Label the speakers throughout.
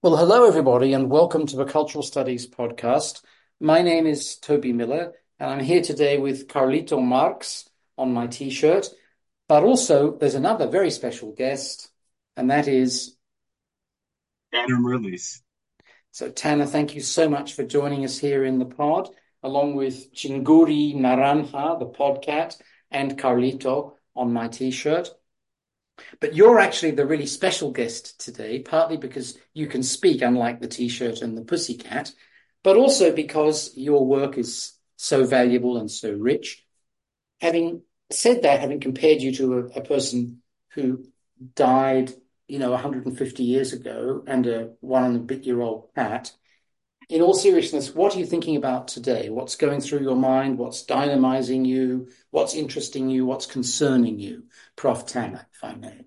Speaker 1: Well, hello, everybody, and welcome to the Cultural Studies podcast. My name is Toby Miller, and I'm here today with Carlito Marx on my t shirt. But also, there's another very special guest, and that is
Speaker 2: Tanner Mirrlees.
Speaker 1: So, Tanner, thank you so much for joining us here in the pod, along with Chinguri Naranja, the podcat, and Carlito on my t shirt. But you're actually the really special guest today, partly because you can speak, unlike the T-shirt and the pussycat, but also because your work is so valuable and so rich. Having said that, having compared you to a, a person who died, you know, 150 years ago and a one and a bit year old cat, in all seriousness, what are you thinking about today? What's going through your mind? What's dynamizing you? What's interesting you? What's concerning you? Prof. Tanner, if I may.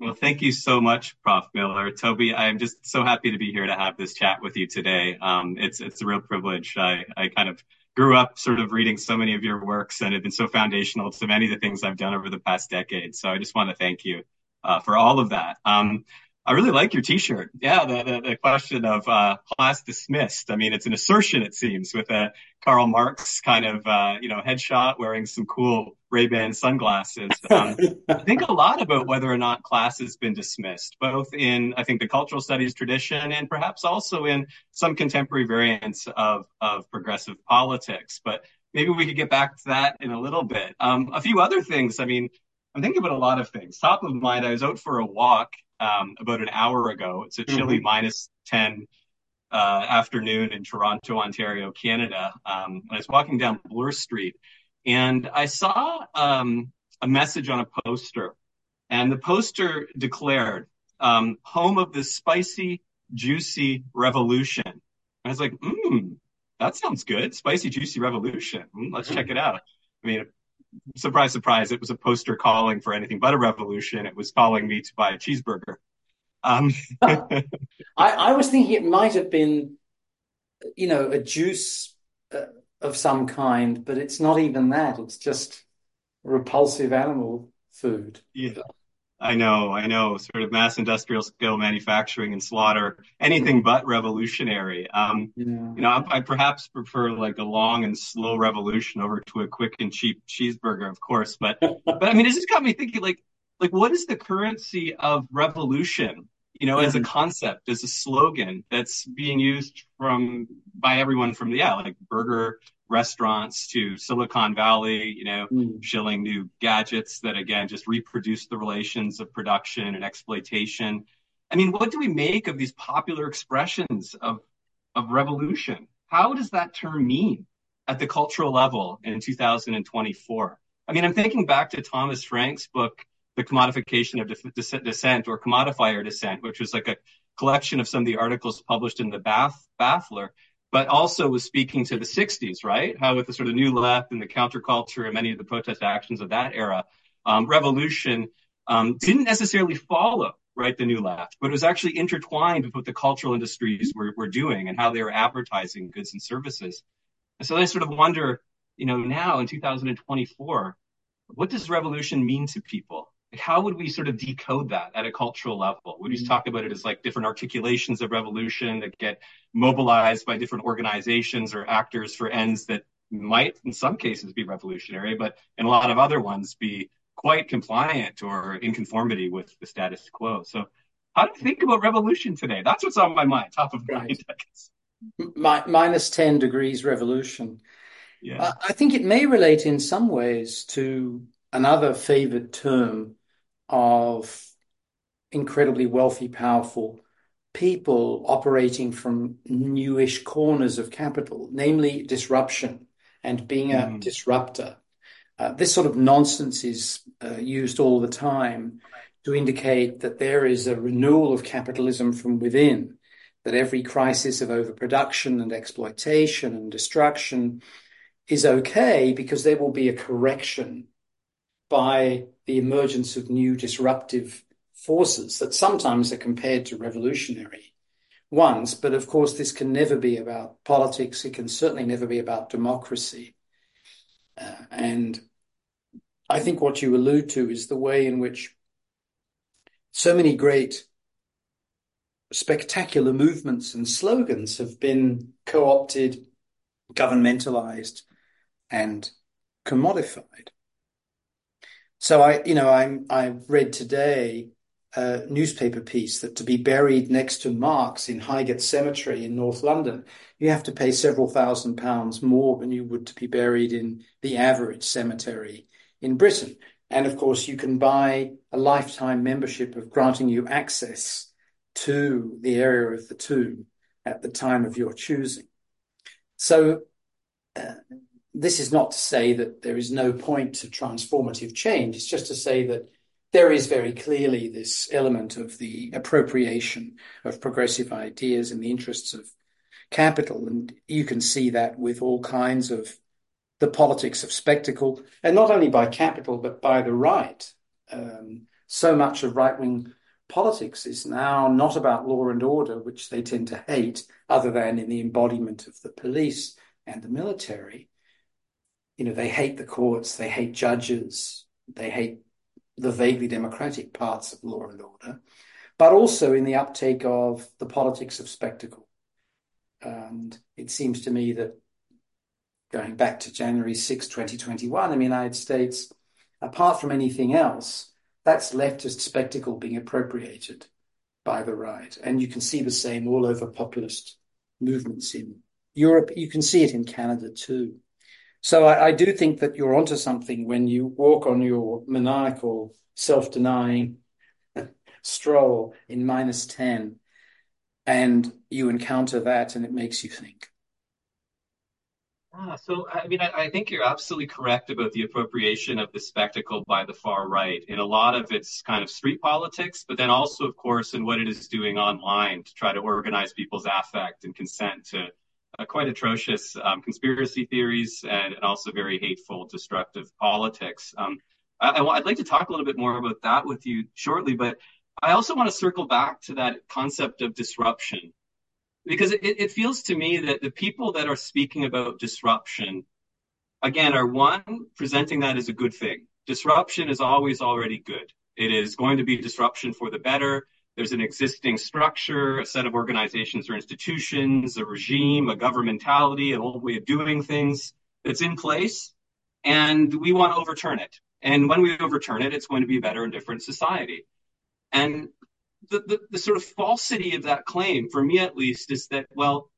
Speaker 2: Well, thank you so much, Prof. Miller. Toby, I'm just so happy to be here to have this chat with you today. Um, it's it's a real privilege. I, I kind of grew up sort of reading so many of your works and have been so foundational to many of the things I've done over the past decade. So I just want to thank you uh, for all of that. Um, I really like your T-shirt. Yeah, the, the, the question of uh, class dismissed. I mean, it's an assertion, it seems, with a Karl Marx kind of uh, you know headshot, wearing some cool Ray-Ban sunglasses. Um, I think a lot about whether or not class has been dismissed, both in I think the cultural studies tradition and perhaps also in some contemporary variants of of progressive politics. But maybe we could get back to that in a little bit. Um, a few other things. I mean, I'm thinking about a lot of things. Top of mind, I was out for a walk um, about an hour ago. It's a chilly mm-hmm. minus 10 uh, afternoon in Toronto, Ontario, Canada. Um, I was walking down Bloor Street and I saw um, a message on a poster, and the poster declared, um, home of the spicy, juicy revolution. And I was like, hmm, that sounds good. Spicy, juicy revolution. Mm, let's check it out. I mean, surprise, surprise, it was a poster calling for anything but a revolution. It was calling me to buy a cheeseburger. Um,
Speaker 1: I, I, was thinking it might have been, you know, a juice uh, of some kind, but it's not even that. It's just repulsive animal food.
Speaker 2: Yeah. I know, I know, sort of mass industrial scale manufacturing and slaughter, anything but revolutionary. Um, yeah. You know, I, I, perhaps prefer like a long and slow revolution over to a quick and cheap cheeseburger, of course. But, but I mean, it just got me thinking, like, like what is the currency of revolution? You know, mm-hmm. as a concept, as a slogan that's being used from by everyone from the yeah, like burger restaurants to Silicon Valley, you know, mm. shilling new gadgets that again just reproduce the relations of production and exploitation. I mean, what do we make of these popular expressions of of revolution? How does that term mean at the cultural level in 2024? I mean, I'm thinking back to Thomas Frank's book, The Commodification of Dissent or Commodify Your Dissent, which was like a collection of some of the articles published in the Bath Baffler but also was speaking to the 60s, right? How with the sort of new left and the counterculture and many of the protest actions of that era, um, revolution um, didn't necessarily follow, right, the new left, but it was actually intertwined with what the cultural industries were, were doing and how they were advertising goods and services. And so I sort of wonder, you know, now in 2024, what does revolution mean to people? How would we sort of decode that at a cultural level? Would you mm-hmm. talk about it as like different articulations of revolution that get mobilized by different organizations or actors for ends that might, in some cases, be revolutionary, but in a lot of other ones be quite compliant or in conformity with the status quo? So, how do you think about revolution today? That's what's on my mind, top of mind.
Speaker 1: My, minus 10 degrees revolution. Yeah. I think it may relate in some ways to another favored term of incredibly wealthy, powerful people operating from newish corners of capital, namely disruption and being a mm. disruptor. Uh, this sort of nonsense is uh, used all the time to indicate that there is a renewal of capitalism from within, that every crisis of overproduction and exploitation and destruction is okay because there will be a correction by the emergence of new disruptive forces that sometimes are compared to revolutionary ones. But of course, this can never be about politics. It can certainly never be about democracy. Uh, and I think what you allude to is the way in which so many great spectacular movements and slogans have been co-opted, governmentalized, and commodified. So I, you know, I'm, I read today a newspaper piece that to be buried next to Marx in Highgate Cemetery in North London, you have to pay several thousand pounds more than you would to be buried in the average cemetery in Britain. And of course, you can buy a lifetime membership of granting you access to the area of the tomb at the time of your choosing. So, uh, this is not to say that there is no point to transformative change. It's just to say that there is very clearly this element of the appropriation of progressive ideas in the interests of capital. And you can see that with all kinds of the politics of spectacle, and not only by capital, but by the right. Um, so much of right wing politics is now not about law and order, which they tend to hate, other than in the embodiment of the police and the military. You know, they hate the courts, they hate judges, they hate the vaguely democratic parts of law and order, but also in the uptake of the politics of spectacle. And it seems to me that going back to January 6, 2021 in the United States, apart from anything else, that's leftist spectacle being appropriated by the right. And you can see the same all over populist movements in Europe. You can see it in Canada too. So I, I do think that you're onto something when you walk on your maniacal, self-denying stroll in minus 10 and you encounter that and it makes you think.
Speaker 2: Ah, so I mean, I, I, think you're absolutely correct about the appropriation of the spectacle by the far right in a lot of its kind of street politics, but then also, of course, in what it is doing online to try to organize people's affect and consent to quite atrocious um, conspiracy theories and, and, also very hateful, destructive politics. Um, I, would like to talk a little bit more about that with you shortly, but I also want to circle back to that concept of disruption because it, it feels to me that the people that are speaking about disruption, again, are one, presenting that as a good thing. Disruption is always already good. It is going to be disruption for the better. There's an existing structure, a set of organizations or institutions, a regime, a governmentality, an old way of doing things that's in place. And we want to overturn it. And when we overturn it, it's going to be a better and different society. And the, the, the sort of falsity of that claim, for me at least, is that, well,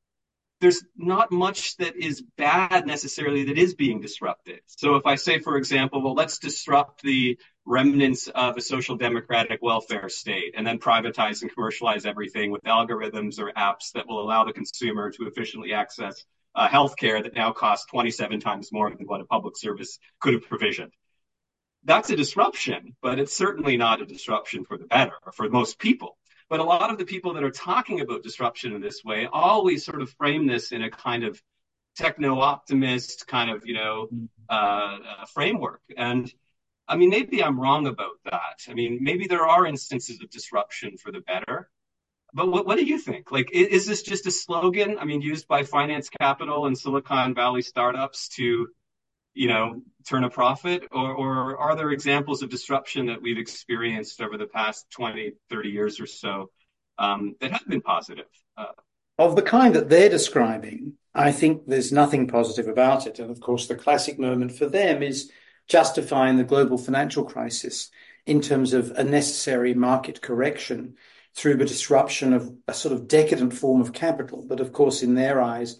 Speaker 2: there's not much that is bad necessarily that is being disrupted. So if I say, for example, well, let's disrupt the remnants of a social democratic welfare state and then privatize and commercialize everything with algorithms or apps that will allow the consumer to efficiently access uh, healthcare that now costs 27 times more than what a public service could have provisioned. That's a disruption, but it's certainly not a disruption for the better for most people. But a lot of the people that are talking about disruption in this way always sort of frame this in a kind of techno optimist kind of, you know, uh, framework. And I mean, maybe I'm wrong about that. I mean, maybe there are instances of disruption for the better. But what, what do you think? Like, is, is this just a slogan? I mean, used by finance capital and Silicon Valley startups to, you know, turn a profit? Or, or are there examples of disruption that we've experienced over the past 20, 30 years or so um, that have been positive? Uh,
Speaker 1: of the kind that they're describing, I think there's nothing positive about it. And of course, the classic moment for them is justifying the global financial crisis in terms of a necessary market correction through the disruption of a sort of decadent form of capital. But of course, in their eyes,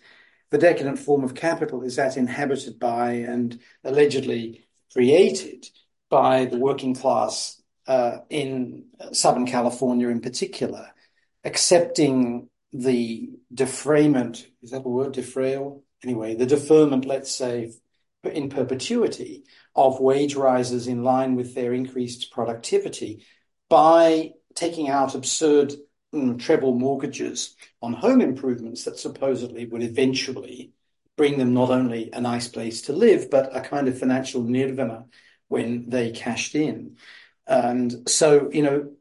Speaker 1: the decadent form of capital is that inhabited by and allegedly created by the working class uh, in Southern California in particular, accepting the defrayment, is that a word, defrayal? Anyway, the deferment, let's say, in perpetuity of wage rises in line with their increased productivity by taking out absurd treble mortgages on home improvements that supposedly would eventually bring them not only a nice place to live, but a kind of financial nirvana when they cashed in. And so, you know,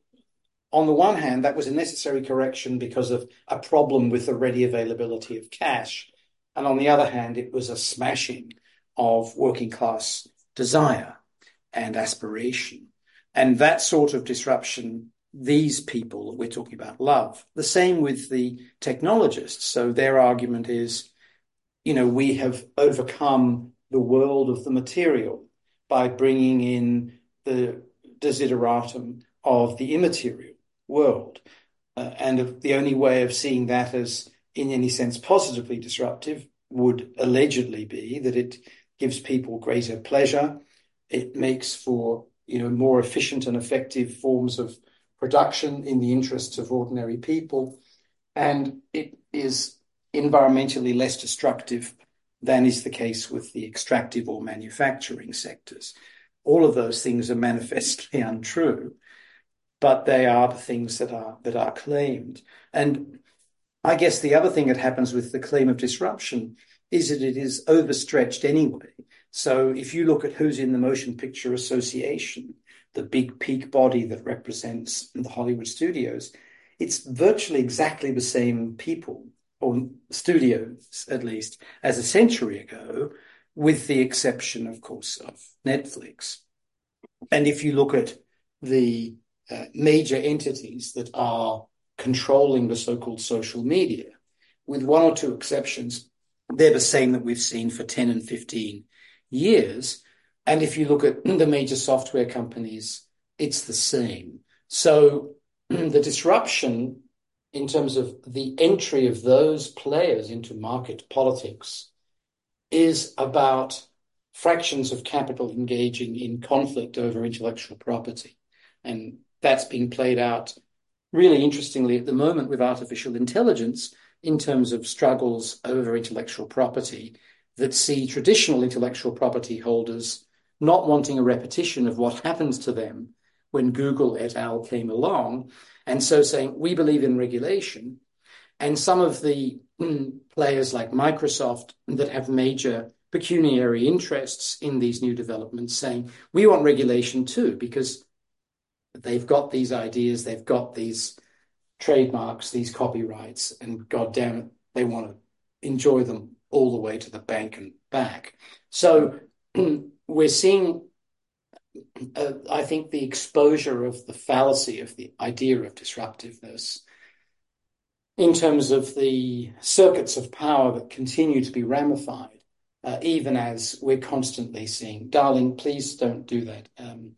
Speaker 1: on the one hand, that was a necessary correction because of a problem with the ready availability of cash. And on the other hand, it was a smashing of working class desire and aspiration. And that sort of disruption these people that we're talking about love. The same with the technologists. So their argument is, you know, we have overcome the world of the material by bringing in the desideratum of the immaterial world. Uh, and the only way of seeing that as in any sense positively disruptive would allegedly be that it gives people greater pleasure. It makes for you know more efficient and effective forms of production in the interests of ordinary people, and it is environmentally less destructive than is the case with the extractive or manufacturing sectors. All of those things are manifestly untrue, but they are the things that are that are claimed. And I guess the other thing that happens with the claim of disruption is that it is overstretched anyway. So if you look at who's in the Motion Picture Association, the big peak body that represents the Hollywood studios, it's virtually exactly the same people, or studios at least, as a century ago, with the exception, of course, of Netflix. And if you look at the uh, major entities that are controlling the so-called social media. With one or two exceptions, they're the same that we've seen for 10 and 15 years. And if you look at the major software companies, it's the same. So the disruption in terms of the entry of those players into market politics is about fractions of capital engaging in conflict over intellectual property. And that's being played out really interestingly at the moment with artificial intelligence in terms of struggles over intellectual property that see traditional intellectual property holders not wanting a repetition of what happens to them when Google et al. came along, and so saying, we believe in regulation. And some of the mm, players like Microsoft that have major pecuniary interests in these new developments saying, we want regulation too, because they've got these ideas, they've got these trademarks, these copyrights, and God damn it, they want to enjoy them all the way to the bank and back. So we're seeing, uh, I think, the exposure of the fallacy of the idea of disruptiveness in terms of the circuits of power that continue to be ramified, uh, even as we're constantly seeing. Darling, please don't do that. Um,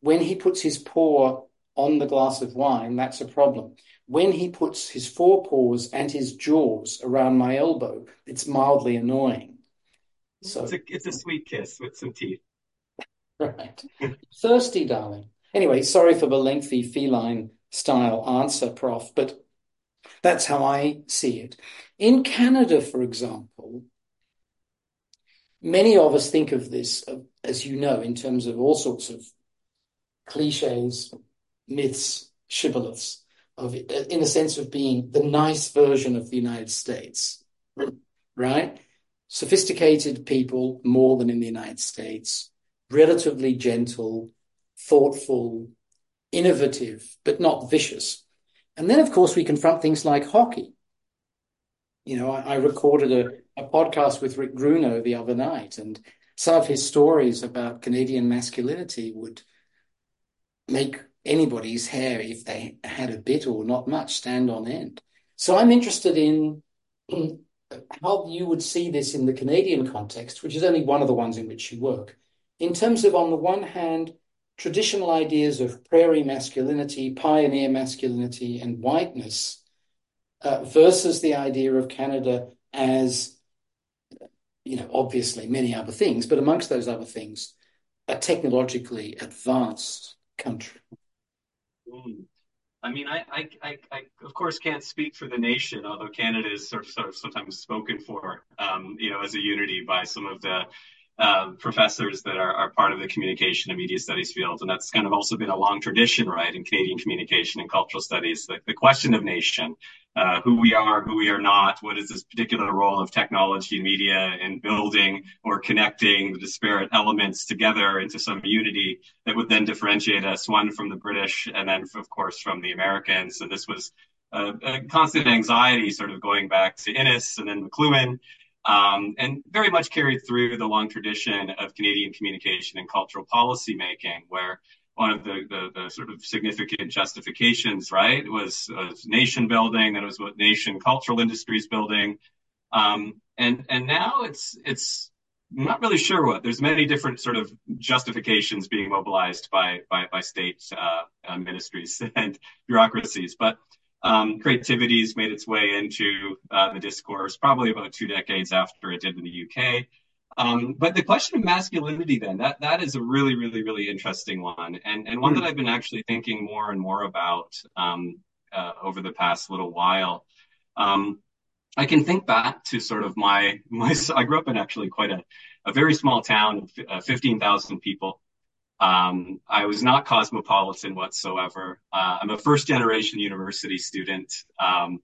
Speaker 1: when he puts his paw on the glass of wine, that's a problem. When he puts his forepaws and his jaws around my elbow, it's mildly annoying.
Speaker 2: So it's a, it's a sweet kiss with some teeth.
Speaker 1: Right. Thirsty, darling. Anyway, sorry for the lengthy feline style answer, Prof, but that's how I see it. In Canada, for example, many of us think of this, as you know, in terms of all sorts of cliches, myths, shibboleths of it, in the sense of being the nice version of the United States, right? Sophisticated people more than in the United States, relatively gentle, thoughtful, innovative, but not vicious. And then, of course, we confront things like hockey. You know, I, I recorded a, a podcast with Rick Gruneau the other night, and some of his stories about Canadian masculinity would make anybody's hair, if they had a bit or not much, stand on end. So I'm interested in, in how you would see this in the Canadian context, which is only one of the ones in which you work. In terms of, on the one hand, traditional ideas of prairie masculinity, pioneer masculinity, and whiteness, uh, versus the idea of Canada as, you know, obviously many other things, but amongst those other things, a technologically advanced country?
Speaker 2: Hmm. I mean, I, I, I, I, of course can't speak for the nation, although Canada is sort of, sort of sometimes spoken for, um, you know, as a unity by some of the uh, professors that are, are, part of the communication and media studies field. And that's kind of also been a long tradition, right, in Canadian communication and cultural studies. The, the question of nation, uh, who we are, who we are not, what is this particular role of technology and media in building or connecting the disparate elements together into some unity that would then differentiate us, one from the British and then, of course, from the Americans. So this was a, a constant anxiety sort of going back to Innis and then McLuhan um, and very much carried through the long tradition of Canadian communication and cultural policy making, where one of the, the, the sort of significant justifications, right, was, was nation building. That was what nation cultural industries building. Um, and and now it's it's I'm not really sure what. There's many different sort of justifications being mobilized by by, by state uh, uh, ministries and bureaucracies, but um, creativity's made its way into uh, the discourse probably about two decades after it did in the UK. Um, but the question of masculinity, then, that that is a really, really, really interesting one, and and one that I've been actually thinking more and more about um, uh, over the past little while. Um, I can think back to sort of my my. I grew up in actually quite a a very small town, of fifteen thousand people. Um, I was not cosmopolitan whatsoever. Uh, I'm a first generation university student. Um,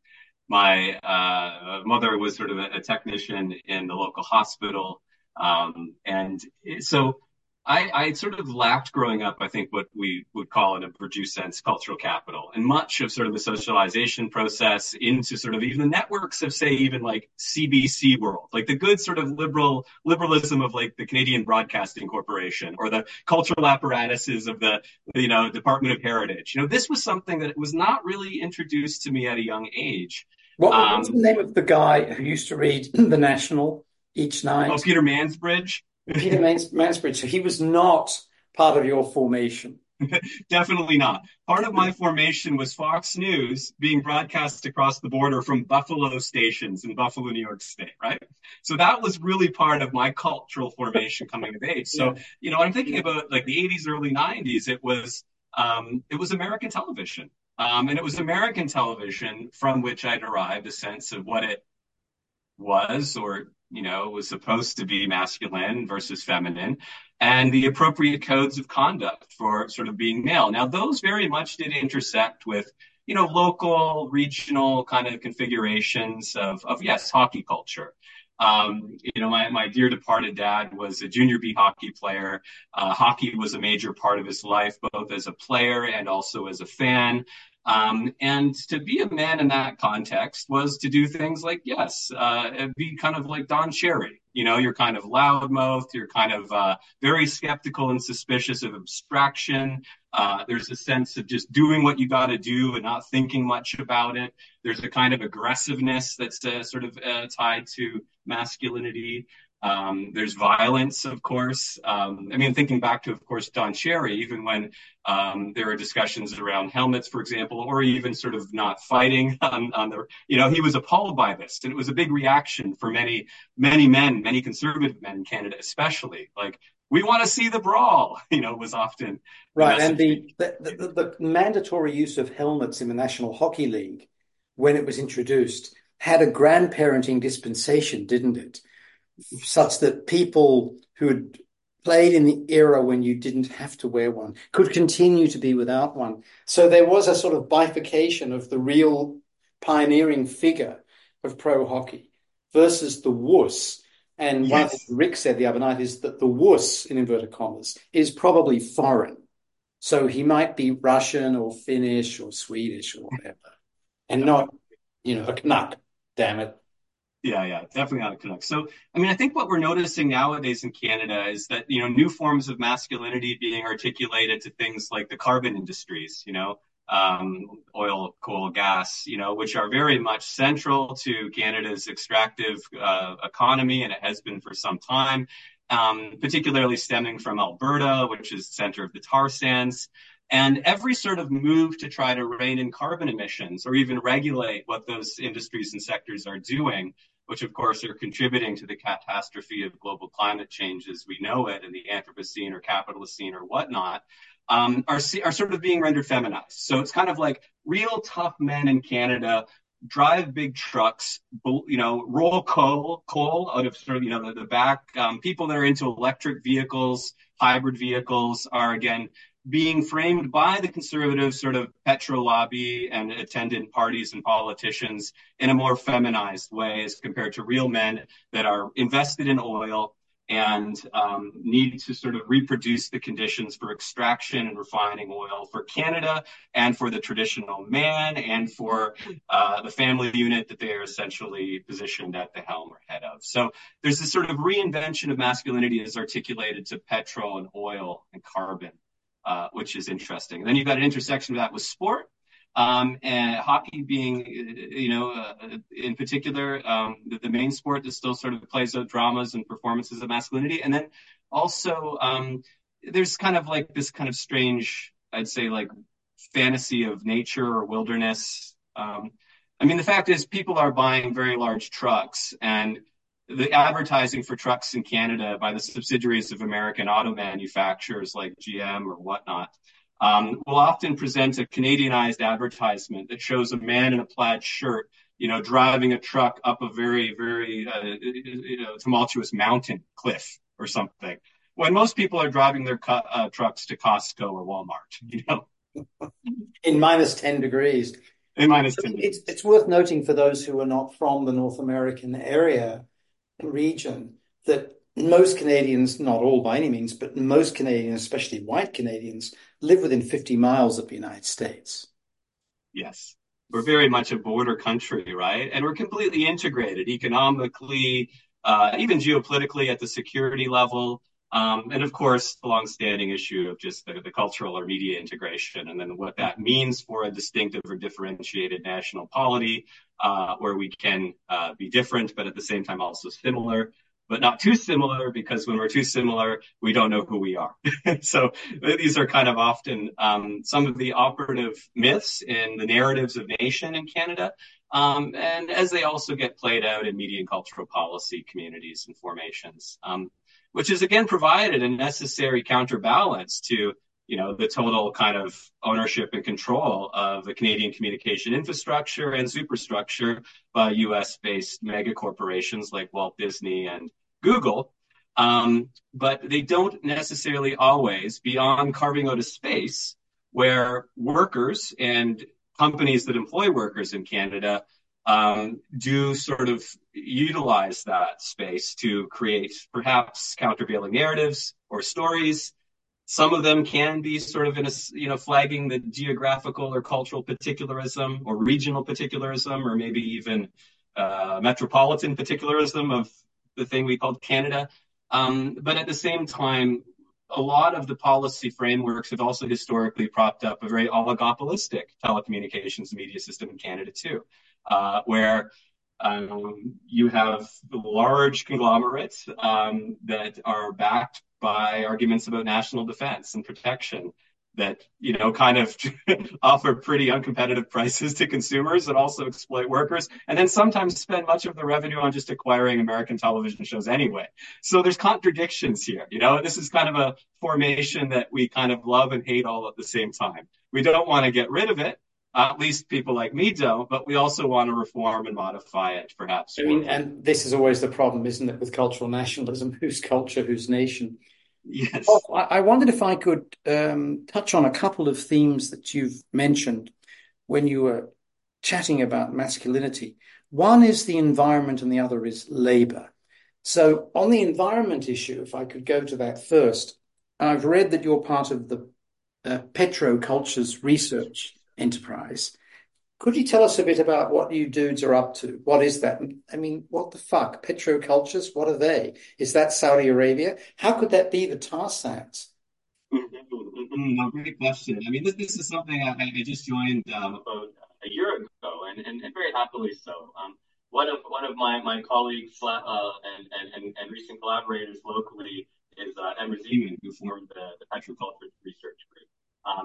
Speaker 2: my uh, mother was sort of a, a, technician in the local hospital. Um, and so I, I, sort of lacked growing up, I think, what we would call in a Bourdieu sense cultural capital. And much of sort of the socialization process into sort of even the networks of, say, even like CBC world, like the good sort of liberal liberalism of like the Canadian Broadcasting Corporation or the cultural apparatuses of the, you know, Department of Heritage. You know, this was something that was not really introduced to me at a young age.
Speaker 1: What, um, what's the name of the guy who used to read The National? each night.
Speaker 2: Oh, Peter Mansbridge.
Speaker 1: Peter Mans- Mansbridge. So he was not part of your formation.
Speaker 2: Definitely not. Part of my formation was Fox News being broadcast across the border from Buffalo stations in Buffalo, New York State, right? So that was really part of my cultural formation coming of age. So, you know, I'm thinking about like the 80s, early 90s, it was um, it was American television. Um, and it was American television from which I derived a sense of what it was or you know, was supposed to be masculine versus feminine, and the appropriate codes of conduct for sort of being male. Now, those very much did intersect with, you know, local, regional kind of configurations of, of yes, hockey culture. Um, you know, my, my dear departed dad was a junior B hockey player. Uh, hockey was a major part of his life, both as a player and also as a fan. Um, and to be a man in that context was to do things like, yes, uh, be kind of like Don Cherry. You know, you're kind of loudmouthed, you're kind of uh, very skeptical and suspicious of abstraction. Uh, there's a sense of just doing what you got to do and not thinking much about it. There's a kind of aggressiveness that's uh, sort of uh, tied to masculinity. Um, there's violence, of course. Um, I mean, thinking back to, of course, Don Cherry, even when um, there are discussions around helmets, for example, or even sort of not fighting on, on, the, you know, he was appalled by this. And it was a big reaction for many, many men, many conservative men in Canada, especially. Like, we want to see the brawl, you know, was often.
Speaker 1: Right. And the, the, the, the mandatory use of helmets in the National Hockey League, when it was introduced, had a grandparenting dispensation, didn't it? Such that people who had played in the era when you didn't have to wear one could continue to be without one. So there was a sort of bifurcation of the real pioneering figure of pro hockey versus the wuss. And yes. what Rick said the other night is that the wuss, in inverted commas, is probably foreign. So he might be Russian or Finnish or Swedish or whatever, and not, you know, a Canuck. Damn it.
Speaker 2: Yeah, yeah, definitely not a Canuck. So, I mean, I think what we're noticing nowadays in Canada is that, you know, new forms of masculinity being articulated to things like the carbon industries, you know, um, oil, coal, gas, you know, which are very much central to Canada's extractive uh, economy, and it has been for some time, um, particularly stemming from Alberta, which is the center of the tar sands. And every sort of move to try to rein in carbon emissions or even regulate what those industries and sectors are doing which of course are contributing to the catastrophe of global climate change as we know it in the Anthropocene or Capitalocene or whatnot, um, are, are sort of being rendered feminized. So it's kind of like real tough men in Canada drive big trucks, you know, roll coal, coal out of sort of, you know, the, the back. Um, people that are into electric vehicles, hybrid vehicles are again being framed by the conservative sort of petro lobby and attendant parties and politicians in a more feminized way as compared to real men that are invested in oil and um, need to sort of reproduce the conditions for extraction and refining oil for Canada and for the traditional man and for uh, the family unit that they are essentially positioned at the helm or head of. So there's this sort of reinvention of masculinity as articulated to petrol and oil and carbon. Uh, which is interesting. Then you've got an intersection of that with sport. Um, and hockey being, you know, uh, in particular, um, the, the, main sport that still sort of plays out dramas and performances of masculinity. And then also, um, there's kind of like this kind of strange, I'd say, like fantasy of nature or wilderness. Um, I mean, the fact is, people are buying very large trucks, and the advertising for trucks in Canada by the subsidiaries of American auto manufacturers like GM or whatnot um, will often present a Canadianized advertisement that shows a man in a plaid shirt, you know, driving a truck up a very, very uh, you know, tumultuous mountain cliff or something. When most people are driving their uh, trucks to Costco or Walmart, you know,
Speaker 1: in minus ten degrees.
Speaker 2: In minus ten.
Speaker 1: It's, it's worth noting for those who are not from the North American area region that most Canadians, not all by any means, but most Canadians, especially white Canadians, live within 50 miles of the United States.
Speaker 2: Yes. We're very much a border country, right? And we're completely integrated economically, uh, even geopolitically at the security level. Um, and of course, the longstanding issue of just the, the, cultural or media integration, and then what that means for a distinctive or differentiated national polity, where we can uh, be different, but at the same time also similar but not too similar because when we're too similar, we don't know who we are. so these are kind of often um, some of the operative myths in the narratives of nation in Canada. Um, and as they also get played out in media and cultural policy communities and formations, um, which is again provided a necessary counterbalance to you know, the total kind of ownership and control of the Canadian communication infrastructure and superstructure by US based mega corporations like Walt Disney and Google. Um, but they don't necessarily always, beyond carving out a space where workers and companies that employ workers in Canada um, do sort of utilize that space to create perhaps countervailing narratives or stories some of them can be sort of in a, you know, flagging the geographical or cultural particularism or regional particularism or maybe even uh, metropolitan particularism of the thing we called Canada. Um, but at the same time, a lot of the policy frameworks have also historically propped up a very oligopolistic telecommunications media system in Canada too, uh, where um, you have large conglomerates um, that are backed by arguments about national defense and protection that you know kind of offer pretty uncompetitive prices to consumers and also exploit workers and then sometimes spend much of the revenue on just acquiring american television shows anyway. So there's contradictions here you know? This is kind of a formation that we kind of love and hate all at the same time. We don't want to get rid of it at least people like me don't, but we also want to reform and modify it, perhaps.
Speaker 1: I mean, and this is always the problem, isn't it, with cultural nationalism? Whose culture, whose nation?
Speaker 2: Yes.
Speaker 1: Oh, I wondered if I could um, touch on a couple of themes that you've mentioned when you were chatting about masculinity. One is the environment, and the other is labor. So, on the environment issue, if I could go to that first, I've read that you're part of the uh, Petrocultures Research enterprise. Could you tell us a bit about what you dudes are up to? What is that? I mean, what the fuck? Petrocultures? What are they? Is that Saudi Arabia? How could that be the tar sands?
Speaker 2: No, great question. I mean, this, this is something I, I just joined um, about a year ago, and, and, and very happily so. Um, one of one of my my colleagues uh, and, and, and recent collaborators locally is uh, Imre Szeman, who formed the, the Petroculture Research Group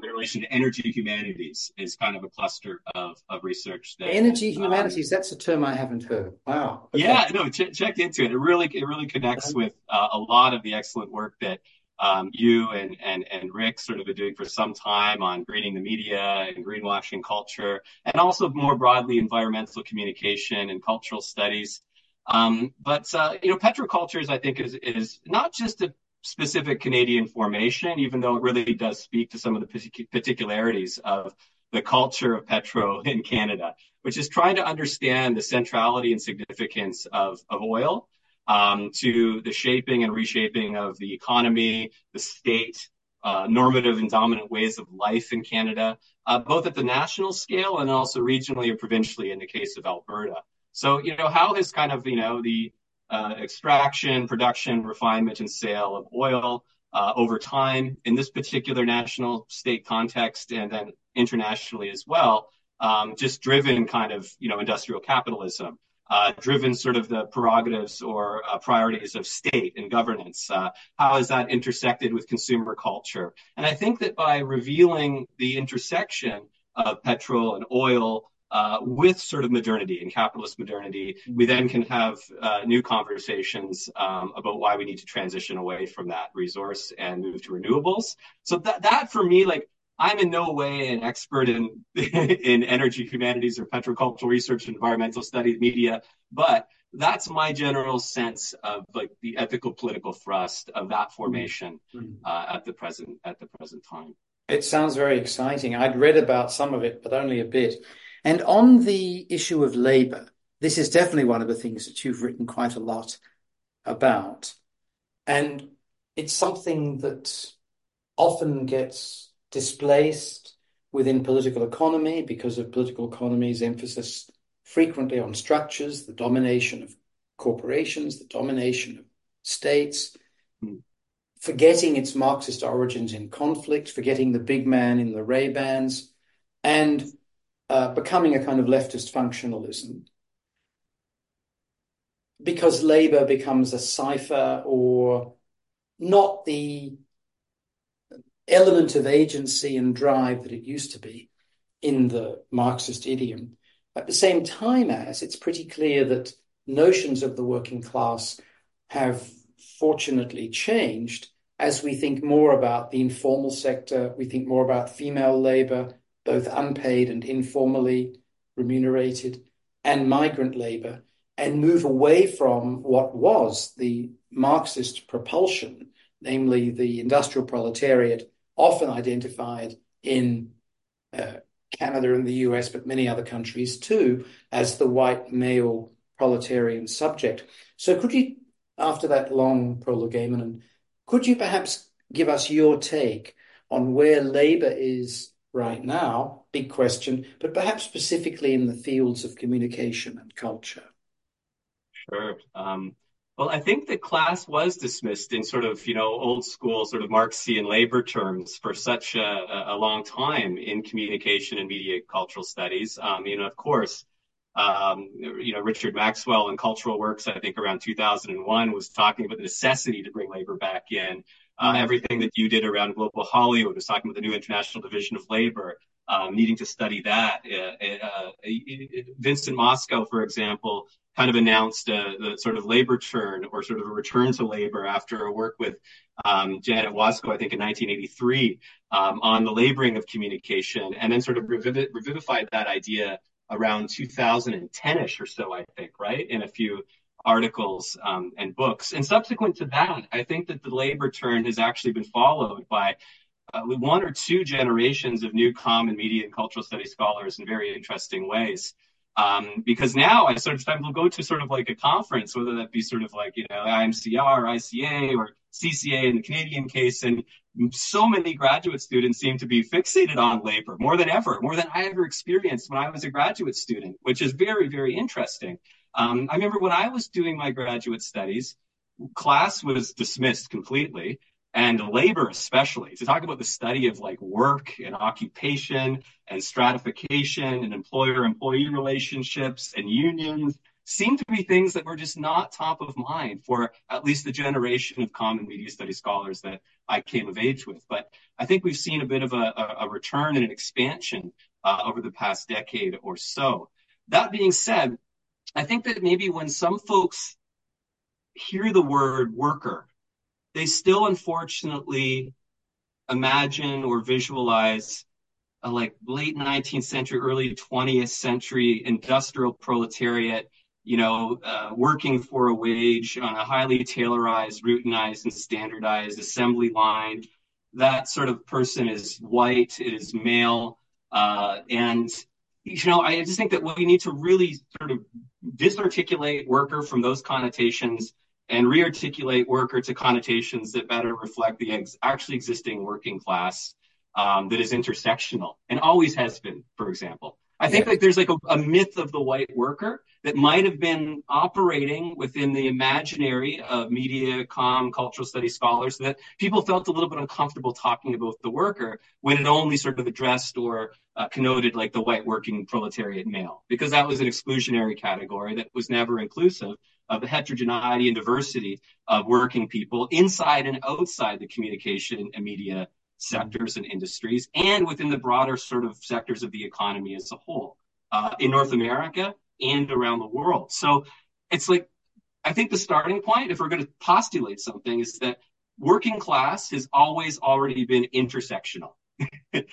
Speaker 2: in relation to energy humanities is kind of a cluster of, of research. That,
Speaker 1: energy um, humanities, um, that's a term I haven't heard. Wow.
Speaker 2: Okay. Yeah, no, ch- check into it. It really, it really connects with uh, a lot of the excellent work that um, you and, and, and Rick sort of been doing for some time on greening the media and greenwashing culture, and also more broadly environmental communication and cultural studies. Um, but uh, you know, petrocultures, I think, is is not just a specific Canadian formation, even though it really does speak to some of the particularities of the culture of petro in Canada, which is trying to understand the centrality and significance of, of oil um, to the shaping and reshaping of the economy, the state, uh, normative and dominant ways of life in Canada, uh, both at the national scale and also regionally or provincially in the case of Alberta. So, you know, how has kind of, you know, the extraction, production, refinement, and sale of oil uh, over time in this particular national state context and then internationally as well, um, just driven kind of, you know, industrial capitalism. Uh, driven sort of the prerogatives or uh, priorities of state and governance? Uh, how has that intersected with consumer culture? And I think that by revealing the intersection of petrol and oil uh, with sort of modernity and capitalist modernity, we then can have uh, new conversations um, about why we need to transition away from that resource and move to renewables. So that, that for me, like I'm in no way an expert in in energy humanities or petrocultural research, and environmental studies, media, but that's my general sense of like the ethical political thrust of that formation mm-hmm. uh, at the present at the present time.
Speaker 1: It sounds very exciting. I'd read about some of it, but only a bit. And on the issue of labor, this is definitely one of the things that you've written quite a lot about. And it's something that often gets displaced within political economy because of political economy's emphasis frequently on structures, the domination of corporations, the domination of states, mm. forgetting its Marxist origins in conflict, forgetting the big man in the Ray-Bans, and uh, becoming a kind of leftist functionalism because labor becomes a cipher or not the element of agency and drive that it used to be in the Marxist idiom. At the same time as it's pretty clear that notions of the working class have fortunately changed as we think more about the informal sector, we think more about female labor, both unpaid and informally remunerated, and migrant labor, and move away from what was the Marxist propulsion, namely the industrial proletariat, often identified in uh, Canada and the US, but many other countries too, as the white male proletarian subject. So, could you, after that long prolegomena, could you perhaps give us your take on where labor is right now, big question, but perhaps specifically in the fields of communication and culture?
Speaker 2: Sure. Um, well, I think the class was dismissed in sort of, you know, old school sort of Marxian labor terms for such a, a long time in communication and media cultural studies. Um, you know, of course, um, you know, Richard Maxwell in Cultural Works, I think around 2001 was talking about the necessity to bring labor back in. Uh, everything that you did around global Hollywood was talking about the new international division of labor, um, needing to study that. Uh, uh, Vincent Mosco, for example, kind of announced a, the sort of labor turn or sort of a return to labor after a work with um, Janet Wasko, I think in 1983, um, on the laboring of communication, and then sort of reviv- revivified that idea around 2010ish or so, I think, right? In a few articles um, and books. And subsequent to that, I think that the labor turn has actually been followed by uh, one or two generations of new common media and cultural studies scholars in very interesting ways. Um, because now I sort of time will go to sort of like a conference, whether that be sort of like, you know, IAMCR, ICA, or CCA in the Canadian case. And so many graduate students seem to be fixated on labor more than ever, more than I ever experienced when I was a graduate student, which is very, very interesting. Um, I remember when I was doing my graduate studies, class was dismissed completely and labor especially to talk about the study of like work and occupation and stratification and employer employee relationships and unions seem to be things that were just not top of mind for at least the generation of common media studies scholars that I came of age with. But I think we've seen a bit of a, a return and an expansion uh, over the past decade or so. That being said, I think that maybe when some folks hear the word worker, they still unfortunately imagine or visualize a like late 19th century, early 20th century industrial proletariat, you know, uh, working for a wage on a highly Taylorized, routinized, and standardized assembly line. That sort of person is white, it is male, uh, and you know, I just think that we need to really sort of disarticulate worker from those connotations and rearticulate worker to connotations that better reflect the ex- actually existing working class um, that is intersectional and always has been, for example. I think like there's like a, a, myth of the white worker that might have been operating within the imaginary of media, com, cultural studies scholars that people felt a little bit uncomfortable talking about the worker when it only sort of addressed or uh, connoted like the white working proletariat male, because that was an exclusionary category that was never inclusive of the heterogeneity and diversity of working people inside and outside the communication and media sectors and industries and within the broader sort of sectors of the economy as a whole uh, in North America and around the world. So it's like, I think the starting point, if we're going to postulate something, is that working class has always already been intersectional.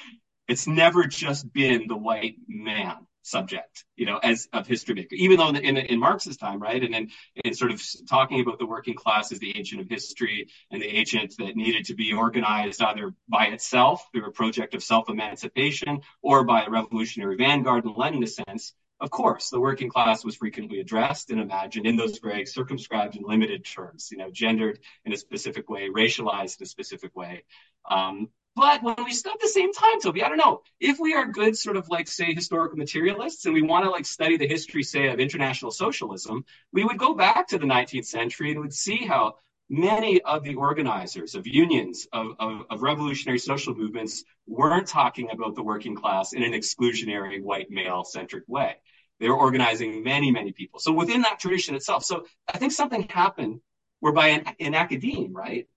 Speaker 2: it's never just been the white man subject, you know, as of history maker, even though in, in Marx's time, right, and then in sort of talking about the working class as the agent of history and the agent that needed to be organized either by itself through a project of self-emancipation or by a revolutionary vanguard in Leninist sense, of course, the working class was frequently addressed and imagined in those very circumscribed and limited terms, you know, gendered in a specific way, racialized in a specific way. Um, but when we at the same time, Toby, I don't know if we are good sort of like say historical materialists and we want to like study the history, say, of international socialism, we would go back to the 19th century and would see how many of the organizers of unions of, of, of, revolutionary social movements weren't talking about the working class in an exclusionary white male centric way. They were organizing many, many people. So within that tradition itself, so I think something happened whereby in, in academia, right,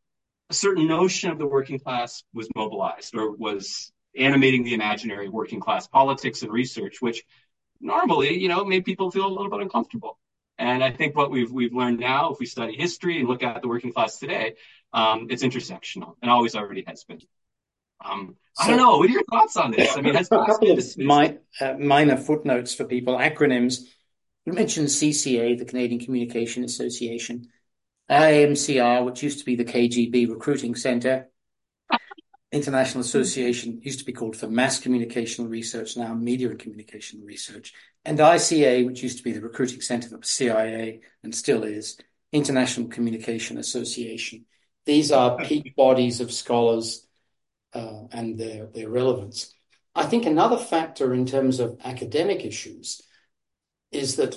Speaker 2: a certain notion of the working class was mobilized or was animating the imaginary working class politics and research, which normally, you know, made people feel a little bit uncomfortable. And I think what we've we've learned now, if we study history and look at the working class today, um, it's intersectional and always already has been. Um, so, I don't know. What are your thoughts on this? I mean, has
Speaker 1: a couple of my, uh, minor footnotes for people. Acronyms. You mentioned CCA, the Canadian Communication Association. IAMCR, which used to be the KGB Recruiting Center, International Association, used to be called for Mass Communication Research, now Media and Communication Research, and ICA, which used to be the recruiting center for CIA and still is, International Communication Association. These are peak bodies of scholars uh, and their, their relevance. I think another factor in terms of academic issues is that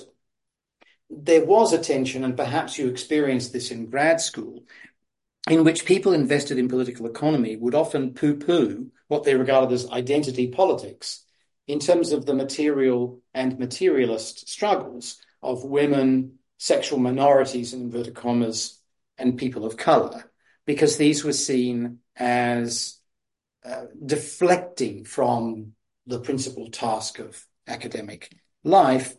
Speaker 1: there was a tension, and perhaps you experienced this in grad school, in which people invested in political economy would often poo poo what they regarded as identity politics in terms of the material and materialist struggles of women, sexual minorities, in inverted commas, and people of color, because these were seen as uh, deflecting from the principal task of academic life.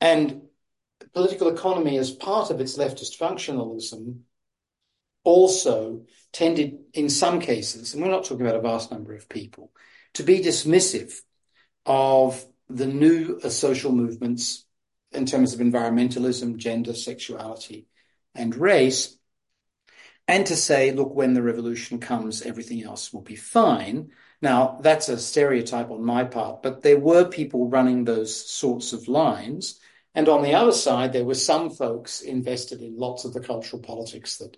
Speaker 1: And political economy, as part of its leftist functionalism, also tended, in some cases, and we're not talking about a vast number of people, to be dismissive of the new uh, social movements in terms of environmentalism, gender, sexuality, and race, and to say, look, when the revolution comes, everything else will be fine. Now, that's a stereotype on my part, but there were people running those sorts of lines and on the other side, there were some folks invested in lots of the cultural politics that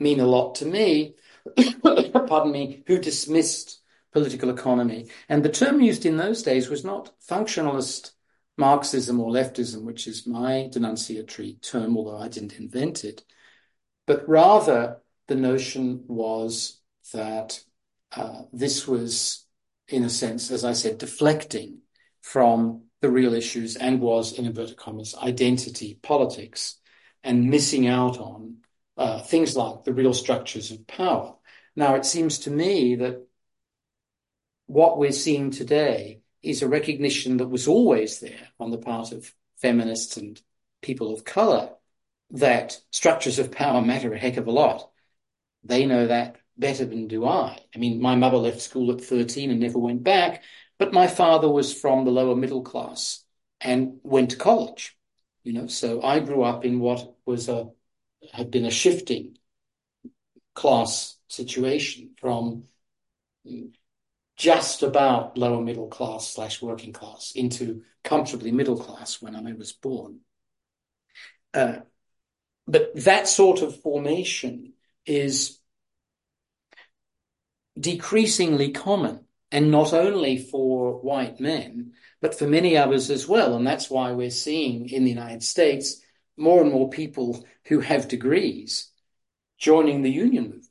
Speaker 1: mean a lot to me, pardon me, who dismissed political economy. And the term used in those days was not functionalist Marxism or leftism, which is my denunciatory term, although I didn't invent it, but rather the notion was that uh, this was, in a sense, as I said, deflecting from the real issues and was, in inverted commas, identity politics and missing out on uh, things like the real structures of power. Now, it seems to me that what we're seeing today is a recognition that was always there on the part of feminists and people of color that structures of power matter a heck of a lot. They know that better than do I. I mean, my mother left school at 13 and never went back. But my father was from the lower middle class and went to college, you know, so I grew up in what was a, had been a shifting class situation from just about lower middle class slash working class into comfortably middle class when I was born. Uh, but that sort of formation is decreasingly common and not only for white men, but for many others as well. And that's why we're seeing in the United States more and more people who have degrees joining the union movement.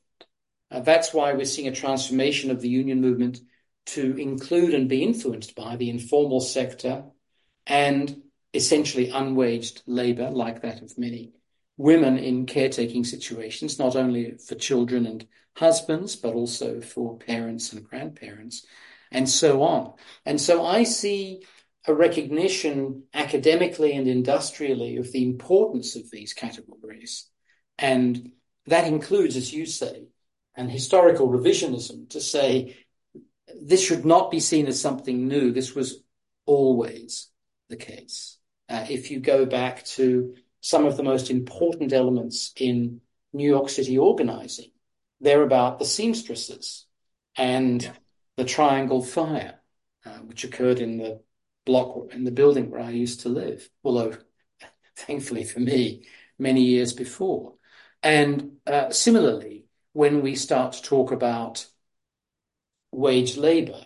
Speaker 1: Uh, that's why we're seeing a transformation of the union movement to include and be influenced by the informal sector and essentially unwaged labor, like that of many women in caretaking situations, not only for children and husbands, but also for parents and grandparents, and so on. And so I see a recognition academically and industrially of the importance of these categories. And that includes, as you say, an historical revisionism to say this should not be seen as something new. This was always the case. Uh, if you go back to some of the most important elements in New York City organizing, they're about the seamstresses and yeah. the Triangle Fire, uh, which occurred in the block in the building where I used to live, although thankfully for me, many years before. And uh, similarly, when we start to talk about wage labor,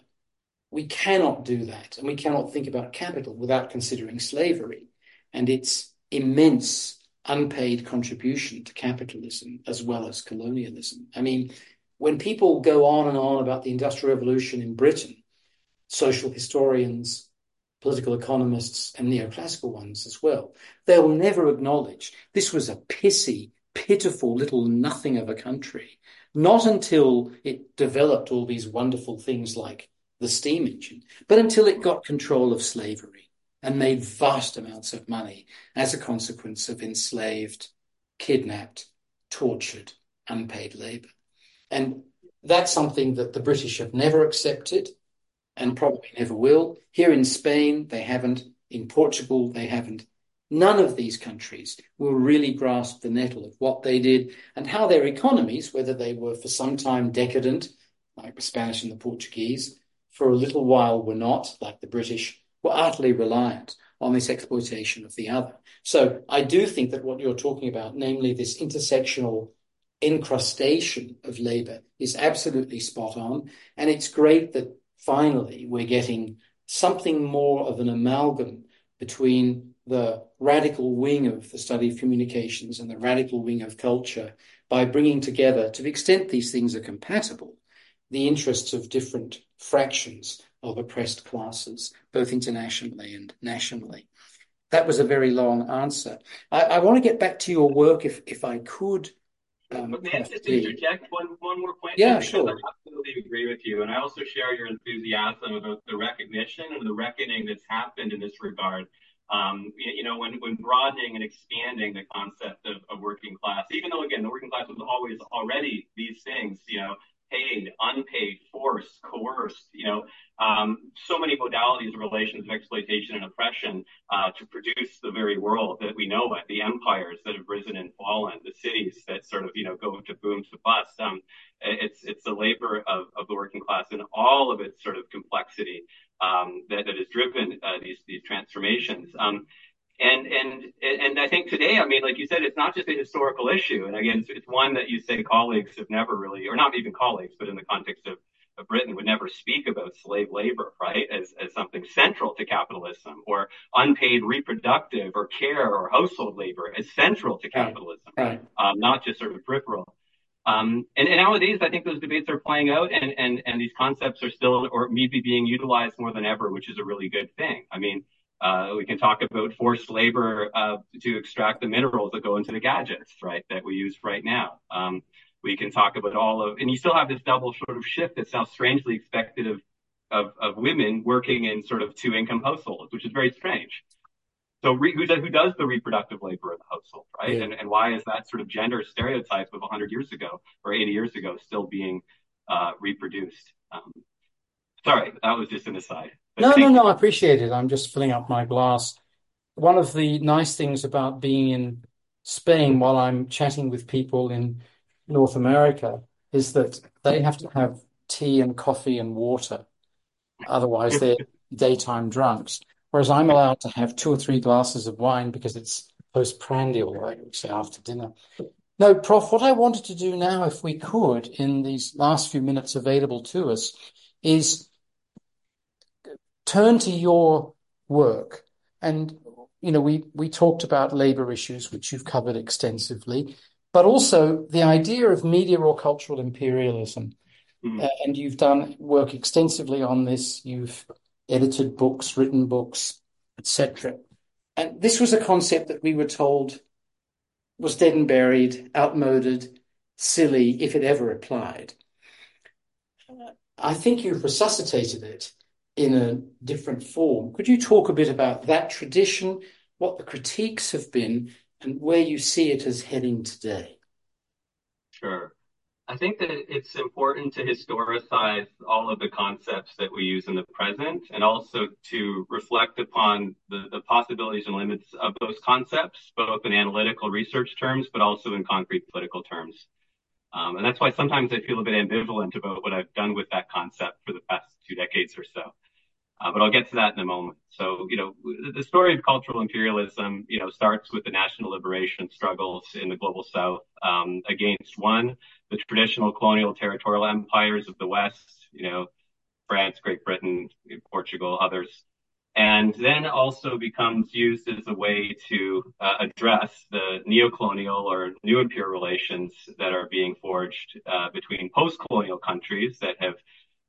Speaker 1: we cannot do that. And we cannot think about capital without considering slavery and its immense unpaid contribution to capitalism as well as colonialism. I mean, when people go on and on about the Industrial Revolution in Britain, social historians, political economists, and neoclassical ones as well, they'll never acknowledge this was a pissy, pitiful little nothing of a country. Not until it developed all these wonderful things like the steam engine, but until it got control of slavery and made vast amounts of money as a consequence of enslaved, kidnapped, tortured, unpaid labor. And that's something that the British have never accepted and probably never will. Here in Spain, they haven't. In Portugal, they haven't. None of these countries will really grasp the nettle of what they did and how their economies, whether they were for some time decadent, like the Spanish and the Portuguese, for a little while were not, like the British, were utterly reliant on this exploitation of the other. So I do think that what you're talking about, namely this intersectional incrustation of labor, is absolutely spot on. And it's great that finally we're getting something more of an amalgam between the radical wing of the study of communications and the radical wing of culture by bringing together, to the extent these things are compatible, the interests of different fractions of oppressed classes, both internationally and nationally. That was a very long answer. I, I want to get back to your work if, if I could.
Speaker 2: Um, but may I just interject one, one more point?
Speaker 1: Yeah, sure.
Speaker 2: I absolutely agree with you. And I also share your enthusiasm about the recognition and the reckoning that's happened in this regard um, you know, when, when broadening and expanding the concept of, of working class, even though again, the working class was always already these things, you know, paid, unpaid, forced, coerced, you know, um, so many modalities of relations of exploitation and oppression uh, to produce the very world that we know it, the empires that have risen and fallen, the cities that sort of, you know, go to boom to bust. Um, it's it's the labor of, of the working class in all of its sort of complexity um, that, that has driven uh, these these transformations. Um, and and and I think today, I mean, like you said, it's not just a historical issue. And again, it's, it's one that you say colleagues have never really, or not even colleagues, but in the context of of Britain would never speak about slave labor, right, as, as something central to capitalism, or unpaid reproductive or care or household labor as central to capitalism,
Speaker 1: right.
Speaker 2: Um, not just sort of peripheral. Um, and, and, nowadays, I think those debates are playing out, and, and, and these concepts are still, or maybe being utilized more than ever, which is a really good thing. I mean, uh, we can talk about forced labor uh, to extract the minerals that go into the gadgets, right, that we use right now. Um, we can talk about all of, and you still have this double sort of shift that's now strangely expected of, of, of women working in sort of two income households, which is very strange. So re, who, does, who does the reproductive labor in the household, right? Yeah. And, and why is that sort of gender stereotype of 100 years ago or 80 years ago still being uh, reproduced? Um, sorry, that was just an aside.
Speaker 1: No, no, no, I appreciate it. I'm just filling up my glass. One of the nice things about being in Spain while I'm chatting with people in North America is that they have to have tea and coffee and water. Otherwise, they're daytime drunks. Whereas I'm allowed to have two or three glasses of wine because it's postprandial, we say after dinner. No, Prof, what I wanted to do now, if we could, in these last few minutes available to us, is turn to your work. And, you know, we, we talked about labor issues, which you've covered extensively, but also the idea of media or cultural imperialism. Mm. Uh, and you've done work extensively on this. You've edited books, written books, etc. And this was a concept that we were told was dead and buried, outmoded, silly, if it ever applied. I think you've resuscitated it in a different form. Could you talk a bit about that tradition, what the critiques have been, and where you see it as heading today?
Speaker 2: Sure. I think that it's important to historicize all of the concepts that we use in the present and also to reflect upon the, the, possibilities and limits of those concepts, both in analytical research terms, but also in concrete political terms. Um, and that's why sometimes I feel a bit ambivalent about what I've done with that concept for the past two decades or so. Uh, but I'll get to that in a moment. So, you know, the story of cultural imperialism, you know, starts with the national liberation struggles in the global south um, against one, the traditional colonial territorial empires of the West, you know, France, Great Britain, Portugal, others. And then also becomes used as a way to uh, address the neo-colonial or new imperial relations that are being forged uh, between post-colonial countries that have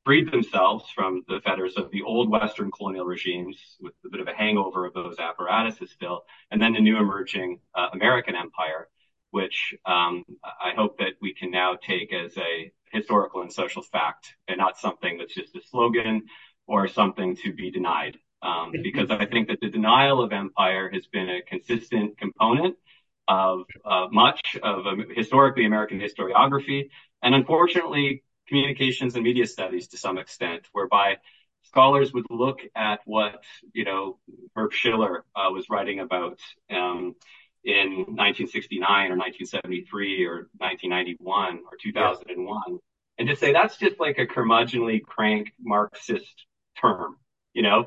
Speaker 2: freed themselves from the fetters of the old Western colonial regimes with a bit of a hangover of those apparatuses still, and then the new emerging uh, American empire, which um, I hope that we can now take as a historical and social fact and not something that's just a slogan or something to be denied. Um, because I think that the denial of empire has been a consistent component of uh, much of um, historically American historiography. And unfortunately, communications and media studies to some extent, whereby scholars would look at what, you know, Herb Schiller uh, was writing about um, in 1969 or 1973 or 1991 or 2001 yeah. and just say that's just like a curmudgeonly crank Marxist term, you know?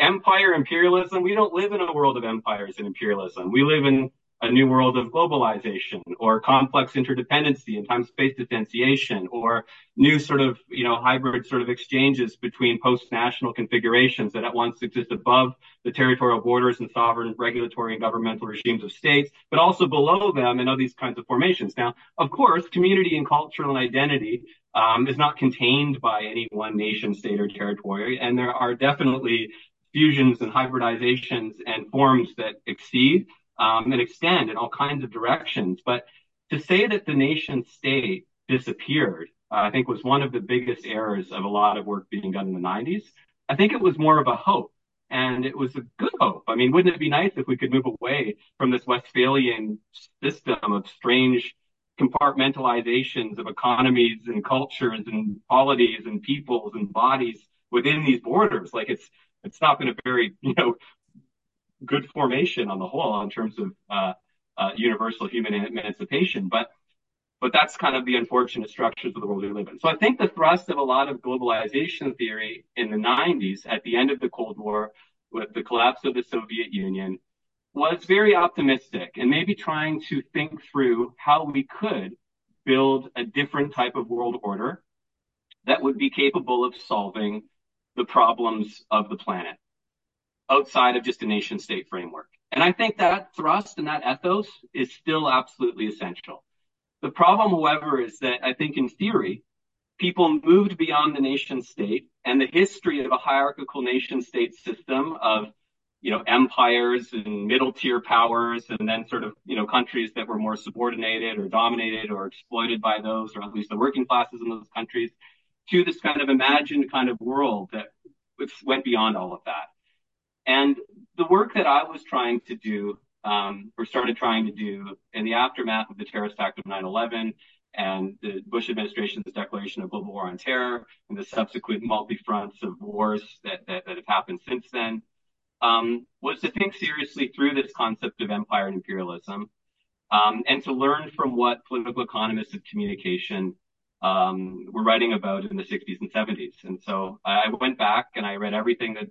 Speaker 2: Empire, imperialism, we don't live in a world of empires and imperialism. We live in a new world of globalization or complex interdependency and time-space differentiation or new sort of, you know, hybrid sort of exchanges between post-national configurations that at once exist above the territorial borders and sovereign regulatory and governmental regimes of states, but also below them and all these kinds of formations. Now, of course, community and cultural and identity um, is not contained by any one nation, state, or territory, and there are definitely fusions and hybridizations and forms that exceed and extend in all kinds of directions. But to say that the nation state disappeared, uh, I think was one of the biggest errors of a lot of work being done in the 90s. I think it was more of a hope. And it was a good hope. I mean, wouldn't it be nice if we could move away from this Westphalian system of strange compartmentalizations of economies and cultures and polities and peoples and bodies within these borders? Like it's, it's not been a very, you know, good formation on the whole in terms of uh, uh, universal human emancipation. But but that's kind of the unfortunate structures of the world we live in. So I think the thrust of a lot of globalization theory in the 90s, at the end of the Cold War, with the collapse of the Soviet Union, was very optimistic and maybe trying to think through how we could build a different type of world order that would be capable of solving the problems of the planet outside of just a nation state framework. And I think that thrust and that ethos is still absolutely essential. The problem, however, is that I think in theory, people moved beyond the nation state and the history of a hierarchical nation state system of, you know, empires and middle tier powers and then sort of, you know, countries that were more subordinated or dominated or exploited by those, or at least the working classes in those countries to this kind of imagined kind of world that went beyond all of that. And the work that I was trying to do, um, or started trying to do in the aftermath of the terrorist act of 9-11 and the Bush administration's declaration of global war on terror and the subsequent multi-fronts of wars that, that, that have happened since then, um, was to think seriously through this concept of empire and imperialism, um, and to learn from what political economists of communication um, were writing about in the 60s and 70s. And so I went back and I read everything that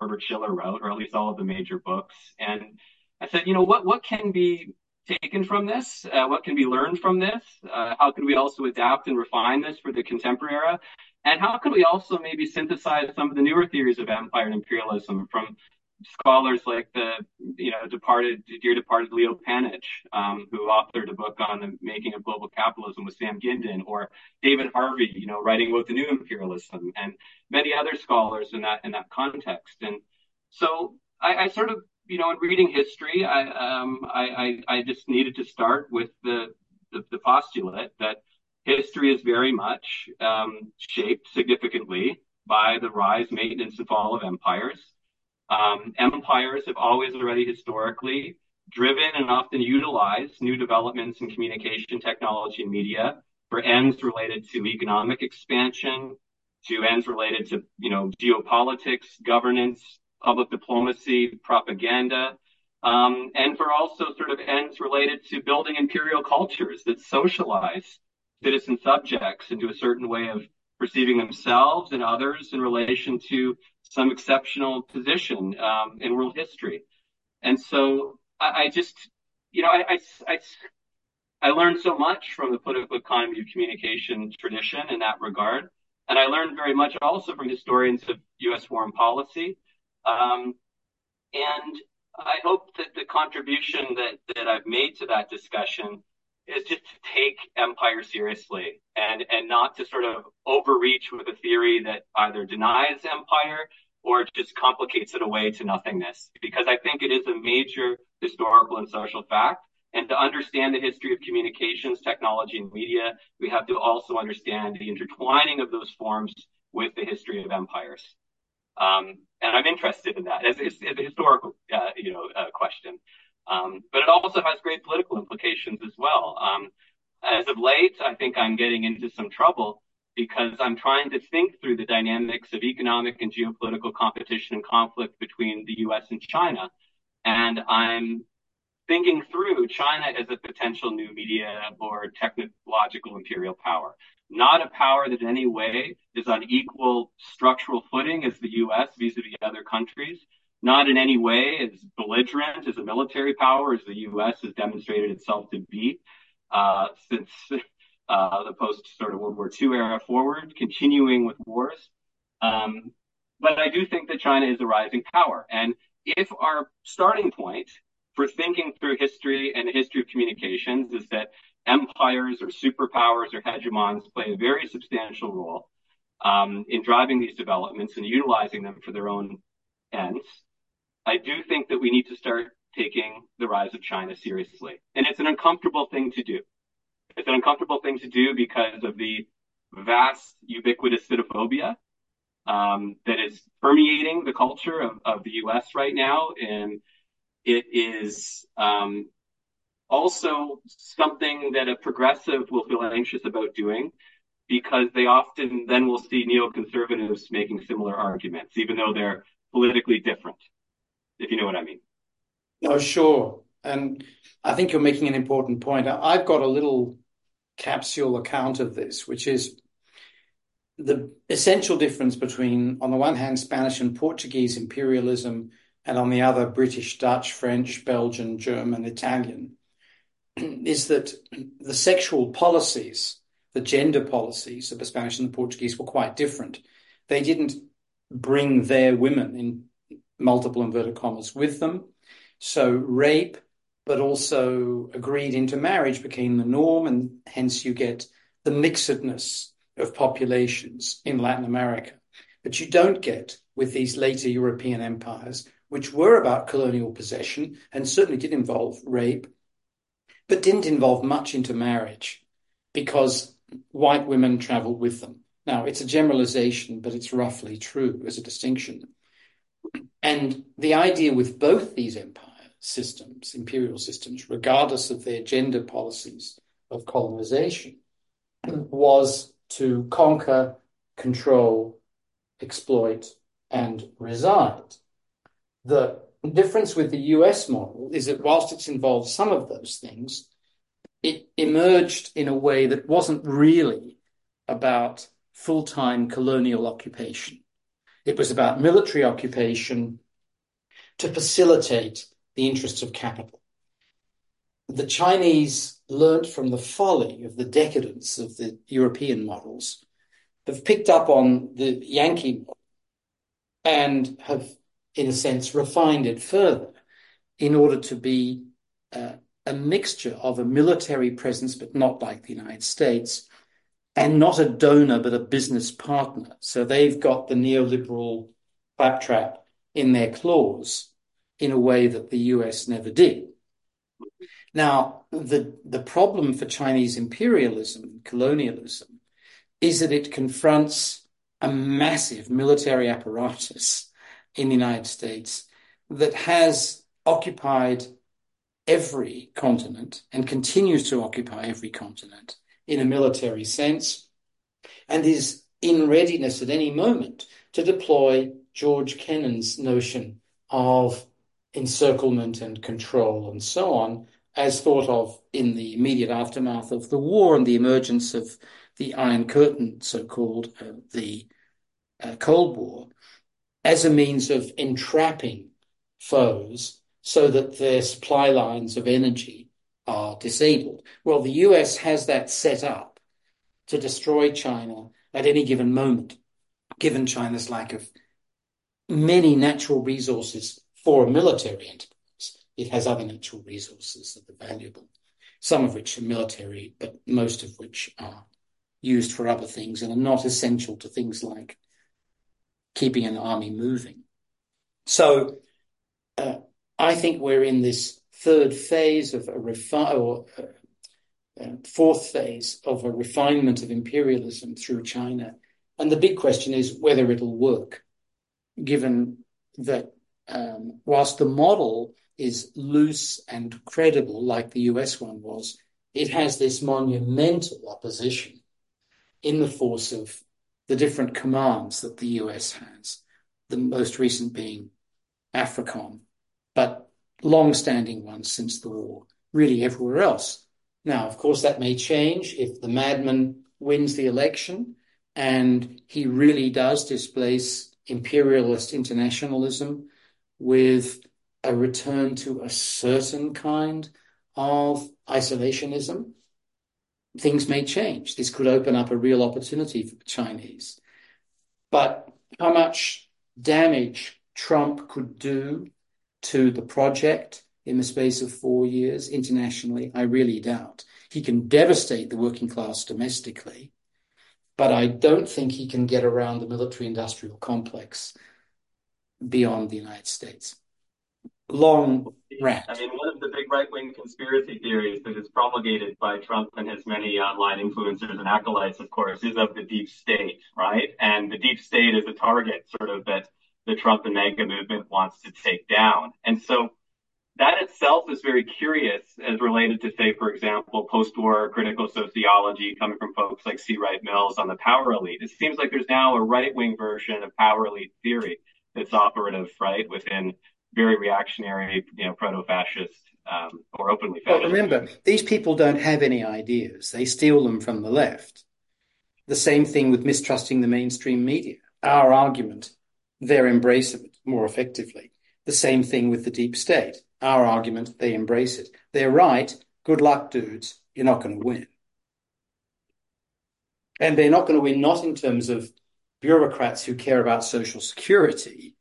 Speaker 2: Herbert Schiller wrote, or at least all of the major books. And I said, you know, what, what can be taken from this? Uh, what can be learned from this? Uh, how can we also adapt and refine this for the contemporary era? And how can we also maybe synthesize some of the newer theories of empire and imperialism from scholars like the you know departed dear departed Leo Panitch, um, who authored a book on the making of global capitalism with Sam Gindin, or David Harvey, you know, writing about the new imperialism, and many other scholars in that in that context. And so I, I sort of you know in reading history, I um I, I, I just needed to start with the the, the postulate that history is very much um, shaped significantly by the rise, maintenance, and fall of empires um, empires have always already historically driven and often utilized new developments in communication technology and media for ends related to economic expansion, to ends related to, you know, geopolitics, governance, public diplomacy, propaganda, um, and for also sort of ends related to building imperial cultures that socialize citizen subjects into a certain way of perceiving themselves and others in relation to some exceptional position um, in world history. And so I, I just, you know, I, I, I, learned so much from the political economy of communication tradition in that regard. And I learned very much also from historians of U.S. foreign policy. Um, and I hope that the contribution that, that I've made to that discussion is just to take empire seriously and, and not to sort of overreach with a theory that either denies empire or just complicates it away to nothingness. Because I think it is a major historical and social fact. And to understand the history of communications, technology, and media, we have to also understand the intertwining of those forms with the history of empires. Um, and I'm interested in that as, as a historical, uh, you know, uh, question. Um, but it also has great political implications as well. Um, as of late, I think I'm getting into some trouble because I'm trying to think through the dynamics of economic and geopolitical competition and conflict between the US and China. And I'm thinking through China as a potential new media or technological imperial power, not a power that in any way is on equal structural footing as the US vis-a-vis other countries, not in any way as belligerent as a military power as the U.S. has demonstrated itself to be uh, since uh, the post sort of World War II era forward, continuing with wars. Um, but I do think that China is a rising power. And if our starting point for thinking through history and the history of communications is that empires or superpowers or hegemons play a very substantial role um, in driving these developments and utilizing them for their own ends, I do think that we need to start taking the rise of China seriously. And it's an uncomfortable thing to do. It's an uncomfortable thing to do because of the vast ubiquitous xenophobia um, that is permeating the culture of, of, the US right now. And it is um, also something that a progressive will feel anxious about doing because they often then will see neoconservatives making similar arguments, even though they're politically different if you know what I mean.
Speaker 1: Oh, sure. And I think you're making an important point. I've got a little capsule account of this, which is the essential difference between, on the one hand, Spanish and Portuguese imperialism, and on the other, British, Dutch, French, Belgian, German, Italian, is that the sexual policies, the gender policies of the Spanish and the Portuguese were quite different. They didn't bring their women in multiple inverted commas with them. So rape, but also agreed intermarriage became the norm, and hence you get the mixedness of populations in Latin America. But you don't get with these later European empires, which were about colonial possession and certainly did involve rape, but didn't involve much intermarriage because white women traveled with them. Now, it's a generalization, but it's roughly true as a distinction. And the idea with both these empire systems, imperial systems, regardless of their gender policies of colonization, was to conquer, control, exploit, and reside. The difference with the US model is that whilst it's involved some of those things, it emerged in a way that wasn't really about full time colonial occupation. It was about military occupation to facilitate the interests of capital. The Chinese learnt from the folly of the decadence of the European models have picked up on the Yankee model and have, in a sense, refined it further in order to be uh, a mixture of a military presence, but not like the United States, and not a donor, but a business partner. So they've got the neoliberal claptrap in their claws in a way that the US never did. Now, the, the problem for Chinese imperialism, colonialism, is that it confronts a massive military apparatus in the United States that has occupied every continent and continues to occupy every continent in a military sense and is in readiness at any moment to deploy George Kennan's notion of encirclement and control and so on, as thought of in the immediate aftermath of the war and the emergence of the Iron Curtain, so called, uh, the uh, Cold War, as a means of entrapping foes so that their supply lines of energy are disabled. Well, the US has that set up to destroy China at any given moment, given China's lack of many natural resources for a military enterprise. It has other natural resources that are valuable, some of which are military, but most of which are used for other things and are not essential to things like keeping an army moving. So uh, I think we're in this third phase of a refi- or uh, uh, fourth phase of a refinement of imperialism through China. And the big question is whether it'll work, given that um, whilst the model is loose and credible, like the US one was, it has this monumental opposition in the force of the different commands that the US has, the most recent being AFRICOM, but long-standing ones since the war, really everywhere else. Now, of course, that may change if the madman wins the election and he really does displace imperialist internationalism with a return to a certain kind of isolationism things may change. This could open up a real opportunity for the Chinese. But how much damage Trump could do to the project in the space of four years internationally, I really doubt. He can devastate the working class domestically, but I don't think he can get around the military industrial complex beyond the United States. Long rant.
Speaker 2: I mean, one of the big right wing conspiracy theories that is promulgated by Trump and his many online influencers and acolytes, of course, is of the deep state, right? And the deep state is a target sort of that the Trump and MAGA movement wants to take down. And so that itself is very curious as related to, say, for example, post-war critical sociology coming from folks like C. Wright Mills on the power elite. It seems like there's now a right-wing version of power elite theory that's operative, right, within very reactionary, you know, proto-fascist um, or openly fascist.
Speaker 1: Well, remember, these people don't have any ideas; they steal them from the left. The same thing with mistrusting the mainstream media. Our argument, their embrace of it more effectively. The same thing with the deep state. Our argument, they embrace it. They're right. Good luck, dudes. You're not going to win. And they're not going to win, not in terms of bureaucrats who care about social security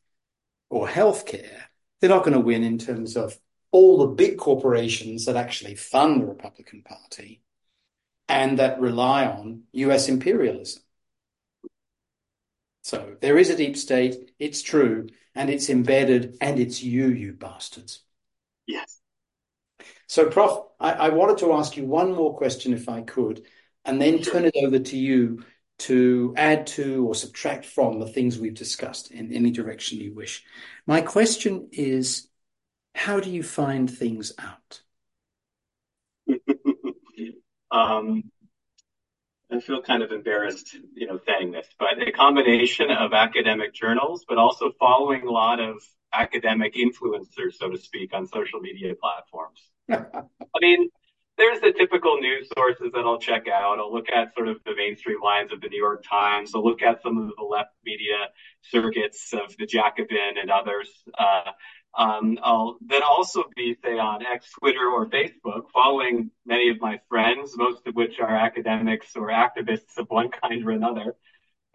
Speaker 1: or healthcare, they're not going to win in terms of all the big corporations that actually fund the Republican Party and that rely on US imperialism. So there is a deep state, it's true, and it's embedded, and it's you, you bastards.
Speaker 2: Yes.
Speaker 1: So, Prof, I, I wanted to ask you one more question if I could, and then turn it over to you to add to or subtract from the things we've discussed in any direction you wish. My question is how do you find things out?
Speaker 2: um, I feel kind of embarrassed, you know, saying this, but a combination of academic journals, but also following a lot of academic influencers, so to speak, on social media platforms. I mean, there's the typical news sources that I'll check out. I'll look at sort of the mainstream lines of the New York Times. I'll look at some of the left media circuits of the Jacobin and others. Uh, I'll then also be, say, on X, Twitter, or Facebook, following many of my friends, most of which are academics or activists of one kind or another.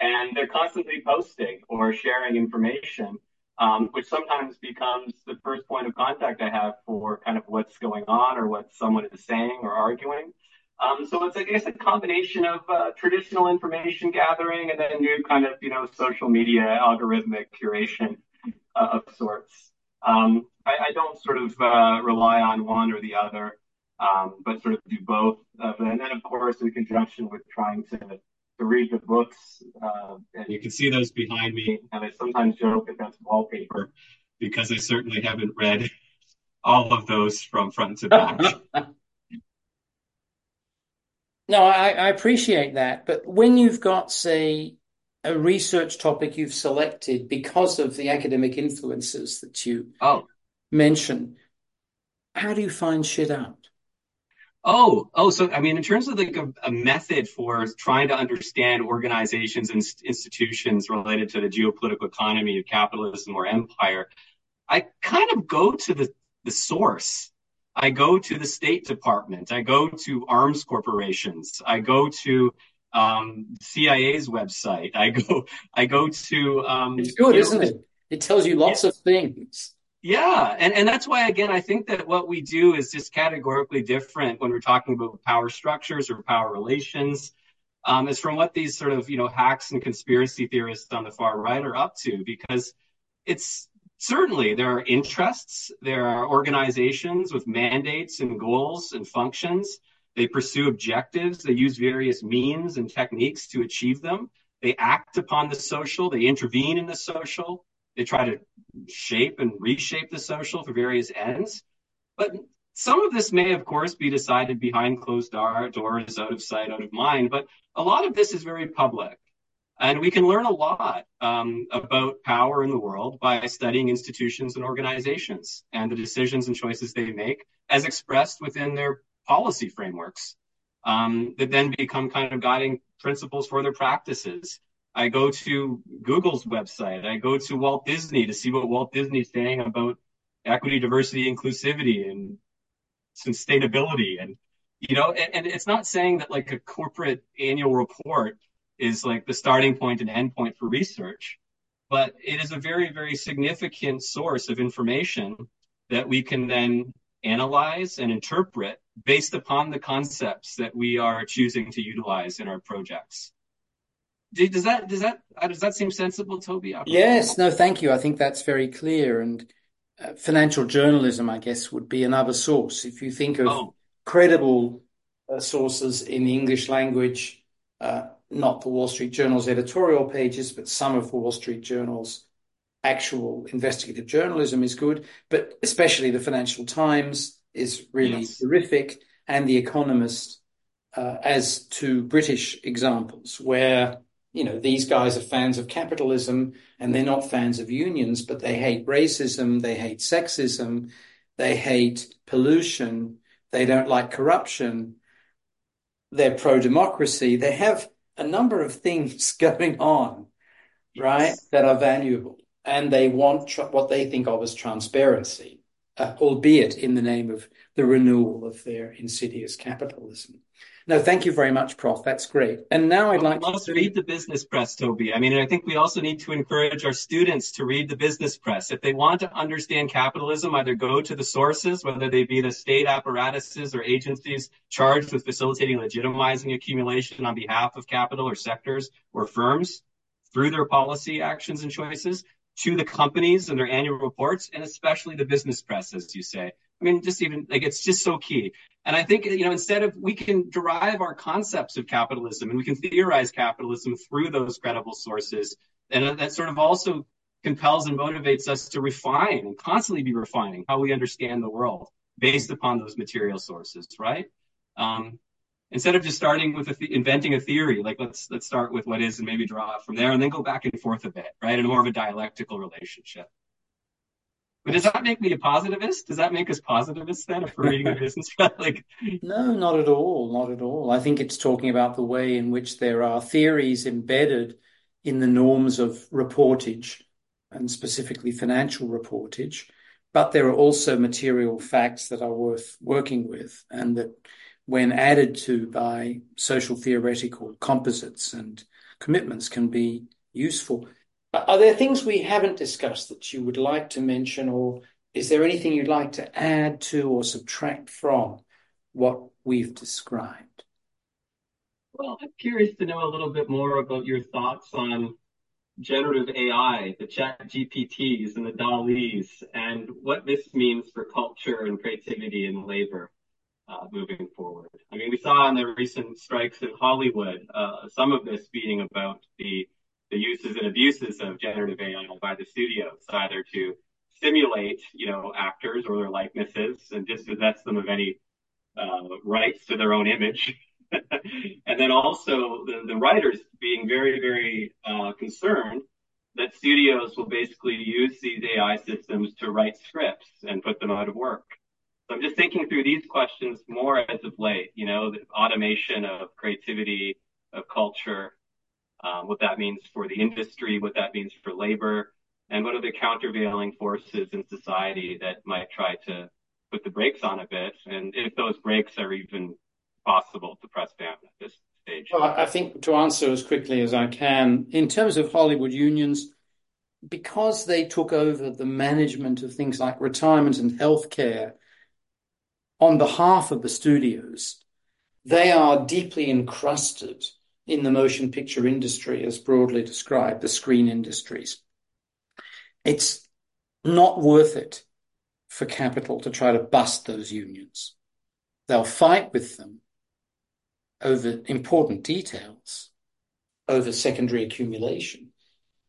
Speaker 2: and they're constantly posting or sharing information, um, which sometimes becomes the first point of contact I have for kind of what's going on or what someone is saying or arguing. Um, so it's, I guess, a combination of uh, traditional information gathering and then new kind of, you know, social media algorithmic curation uh, of sorts. Um, I, I, don't sort of uh, rely on one or the other, um, but sort of do both. and then, of course, in conjunction with trying to to read the books, uh, and you can see those behind me. And I sometimes joke that that's wallpaper because I certainly haven't read all of those from front to back.
Speaker 1: No, I, I appreciate that. But when you've got, say, a research topic you've selected because of the academic influences that you
Speaker 2: oh.
Speaker 1: mention, how do you find shit out?
Speaker 2: Oh, oh, so I mean, in terms of like a, a method for trying to understand organizations and institutions related to the geopolitical economy of capitalism or empire, I kind of go to the, the source. I go to the State Department. I go to arms corporations. I go to um, CIA's website. I go. I go to. Um,
Speaker 1: it's good, isn't know, it? It tells you lots of things.
Speaker 2: Yeah, and and that's why again I think that what we do is just categorically different when we're talking about power structures or power relations. Um, is from what these sort of you know hacks and conspiracy theorists on the far right are up to because it's certainly there are interests, there are organizations with mandates and goals and functions. They pursue objectives, they use various means and techniques to achieve them. They act upon the social, they intervene in the social, they try to shape and reshape the social for various ends. But some of this may, of course, be decided behind closed doors, out of sight, out of mind. But a lot of this is very public. And we can learn a lot um, about power in the world by studying institutions and organizations and the decisions and choices they make as expressed within their policy frameworks um, that then become kind of guiding principles for their practices. I go to Google's website. I go to Walt Disney to see what Walt Disney's saying about equity, diversity, inclusivity, and sustainability. And, you know, and, and it's not saying that like a corporate annual report is like the starting point and end point for research. But it is a very, very significant source of information that we can then analyze and interpret based upon the concepts that we are choosing to utilize in our projects. Does that does that uh, does that seem sensible, Toby?
Speaker 1: Yes. No, thank you. I think that's very clear. And uh, financial journalism, I guess, would be another source. If you think of oh. credible uh, sources in the English language, uh, not the Wall Street Journal's editorial pages, but some of the Wall Street Journal's actual investigative journalism is good, but especially the Financial Times is really yes. terrific, and The Economist uh, as two British examples where you know these guys are fans of capitalism and they're not fans of unions, but they hate racism, they hate sexism, they hate pollution, they don't like corruption, they're pro democracy, they have a number of things going on, yes. right, that are valuable. And they want tr- what they think of as transparency, uh, albeit in the name of the renewal of their insidious capitalism. No, thank you very much, Prof. That's great. And now I'd like
Speaker 2: to read the business press, Toby. I mean, I think we also need to encourage our students to read the business press. If they want to understand capitalism, either go to the sources, whether they be the state apparatuses or agencies charged with facilitating legitimizing accumulation on behalf of capital or sectors or firms through their policy actions and choices, to the companies and their annual reports, and especially the business press, as you say. I mean, just even like it's just so key. And I think, you know, instead of we can derive our concepts of capitalism and we can theorize capitalism through those credible sources. And that sort of also compels and motivates us to refine and constantly be refining how we understand the world based upon those material sources, right? Um, instead of just starting with inventing a theory, like let's let's start with what is and maybe draw from there, and then go back and forth a bit, right, in more of a dialectical relationship. But does that make me a positivist? Does that make us positivists then if we're reading a business like
Speaker 1: No, not at all, not at all. I think it's talking about the way in which there are theories embedded in the norms of reportage and specifically financial reportage, but there are also material facts that are worth working with and that when added to by social theoretical composites and commitments can be useful. Are there things we haven't discussed that you would like to mention, or is there anything you'd like to add to or subtract from what we've described?
Speaker 2: Well, I'm curious to know a little bit more about your thoughts on generative AI, the chat GPTs and the DALL-Es, and what this means for culture and creativity and labor uh, moving forward. I mean, we saw in the recent strikes in Hollywood, uh, some of this being about the the uses and abuses of generative AI by the studios, either to stimulate, you know, actors or their likenesses and dispossess them of any uh, rights to their own image. and then also the, the writers being very, very uh, concerned that studios will basically use these AI systems to write scripts and put them out of work. So I'm just thinking through these questions more as of late, you know, the automation of creativity, of culture, um, what that means for the industry, what that means for labor, and what are the countervailing forces in society that might try to put the brakes on a bit, and if those brakes are even possible to press down at this stage.
Speaker 1: Well, I think to answer as quickly as I can, in terms of Hollywood unions, because they took over the management of things like retirement and healthcare on behalf of the studios, they are deeply encrusted in the motion picture industry, as broadly described, the screen industries. It's not worth it for capital to try to bust those unions. They'll fight with them over important details, over secondary accumulation,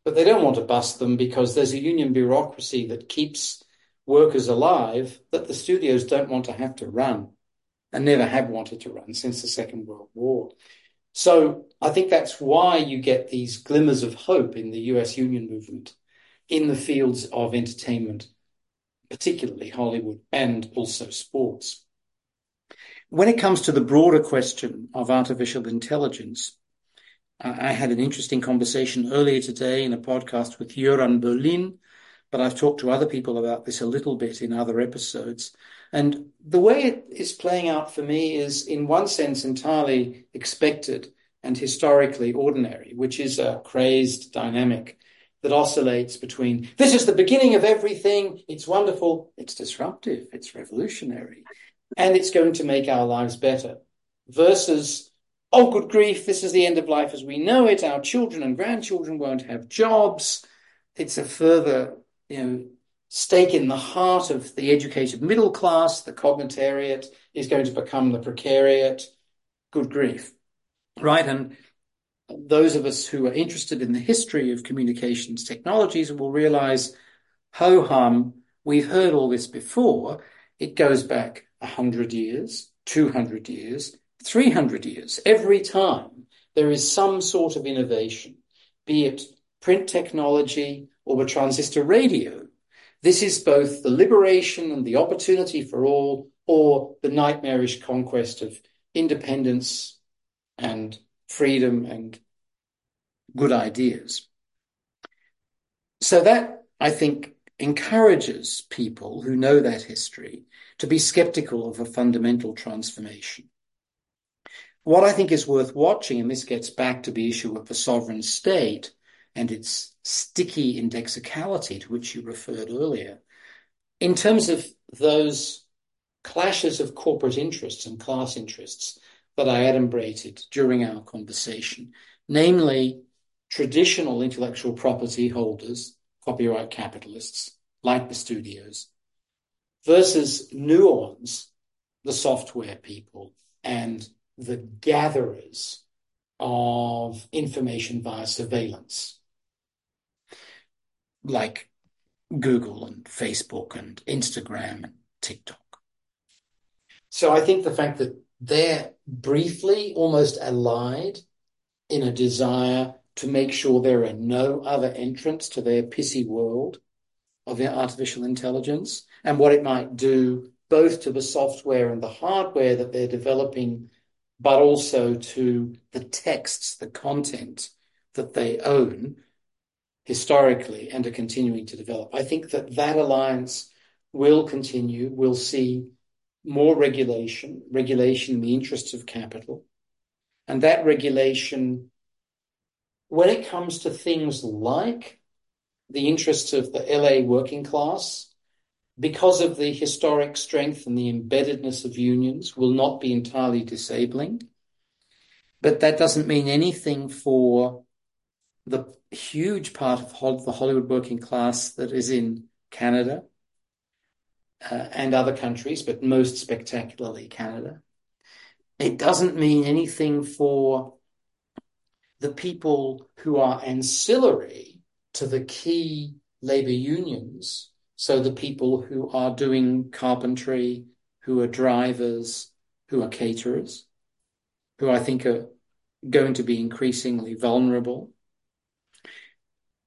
Speaker 1: but they don't want to bust them because there's a union bureaucracy that keeps workers alive that the studios don't want to have to run and never have wanted to run since the Second World War. So I think that's why you get these glimmers of hope in the US union movement in the fields of entertainment, particularly Hollywood and also sports. When it comes to the broader question of artificial intelligence, I had an interesting conversation earlier today in a podcast with Göran Bolin, but I've talked to other people about this a little bit in other episodes. And the way it is playing out for me is, in one sense, entirely expected and historically ordinary, which is a crazed dynamic that oscillates between this is the beginning of everything, it's wonderful, it's disruptive, it's revolutionary, and it's going to make our lives better, versus oh, good grief, this is the end of life as we know it, our children and grandchildren won't have jobs. It's a further you know, stake in the heart of the educated middle class, the cognitariat, is going to become the precariat. Good grief. Right. And those of us who are interested in the history of communications technologies will realize, ho hum, we've heard all this before. It goes back 100 years, 200 years, 300 years. Every time there is some sort of innovation, be it print technology or the transistor radio, this is both the liberation and the opportunity for all, or the nightmarish conquest of independence and freedom and good ideas. So that, I think, encourages people who know that history to be skeptical of a fundamental transformation. What I think is worth watching, and this gets back to the issue of the sovereign state, and its sticky indexicality to which you referred earlier. In terms of those clashes of corporate interests and class interests that I adumbrated during our conversation, namely traditional intellectual property holders, copyright capitalists, like the studios, versus nuance, the software people, and the gatherers of information via surveillance like Google and Facebook and Instagram and TikTok. So I think the fact that they're briefly almost allied in a desire to make sure there are no other entrants to their pissy world of their artificial intelligence and what it might do both to the software and the hardware that they're developing, but also to the texts, the content that they own historically and are continuing to develop. I think that that alliance will continue. We'll see more regulation, regulation in the interests of capital, and that regulation when it comes to things like the interests of the LA working class, because of the historic strength and the embeddedness of unions, will not be entirely disabling. But that doesn't mean anything for the huge part of the Hollywood working class that is in Canada uh, and other countries, but most spectacularly Canada. It doesn't mean anything for the people who are ancillary to the key labor unions. So the people who are doing carpentry, who are drivers, who are caterers, who I think are going to be increasingly vulnerable.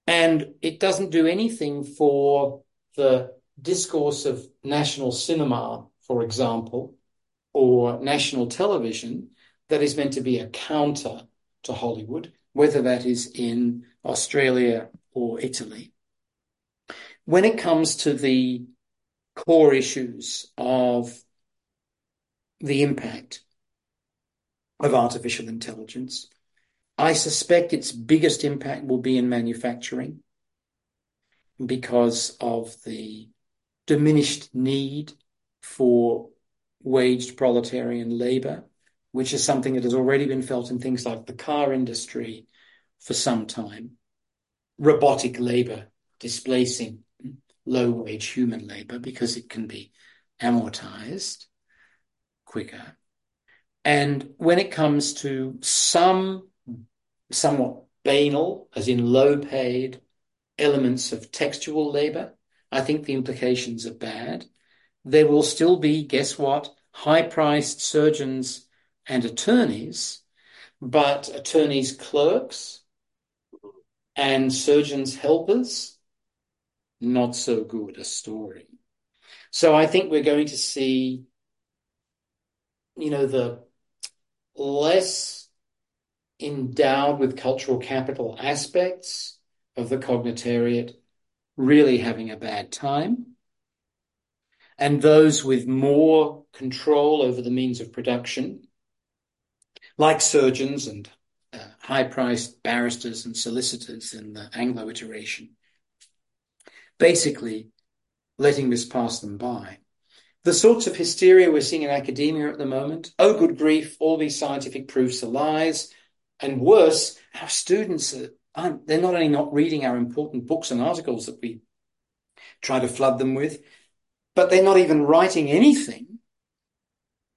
Speaker 1: And it doesn't do anything for the discourse of national cinema, for example, or national television that is meant to be a counter to Hollywood, whether that is in Australia or Italy. When it comes to the core issues of the impact of artificial intelligence, I suspect its biggest impact will be in manufacturing because of the diminished need for waged proletarian labor, which is something that has already been felt in things like the car industry for some time. Robotic labor displacing low wage human labor because it can be amortized quicker. And when it comes to some somewhat banal, as in low paid elements of textual labor, I think the implications are bad. There will still be, guess what, high priced surgeons and attorneys, but attorneys' clerks and surgeons' helpers, not so good a story. So I think we're going to see, you know, the less endowed with cultural capital aspects of the cognitariat really having a bad time. And those with more control over the means of production, like surgeons and uh, high priced barristers and solicitors in the Anglo iteration, basically letting this pass them by. The sorts of hysteria we're seeing in academia at the moment, oh, good grief, all these scientific proofs are lies. And worse, our students are, they're not only not reading our important books and articles that we try to flood them with, but they're not even writing anything.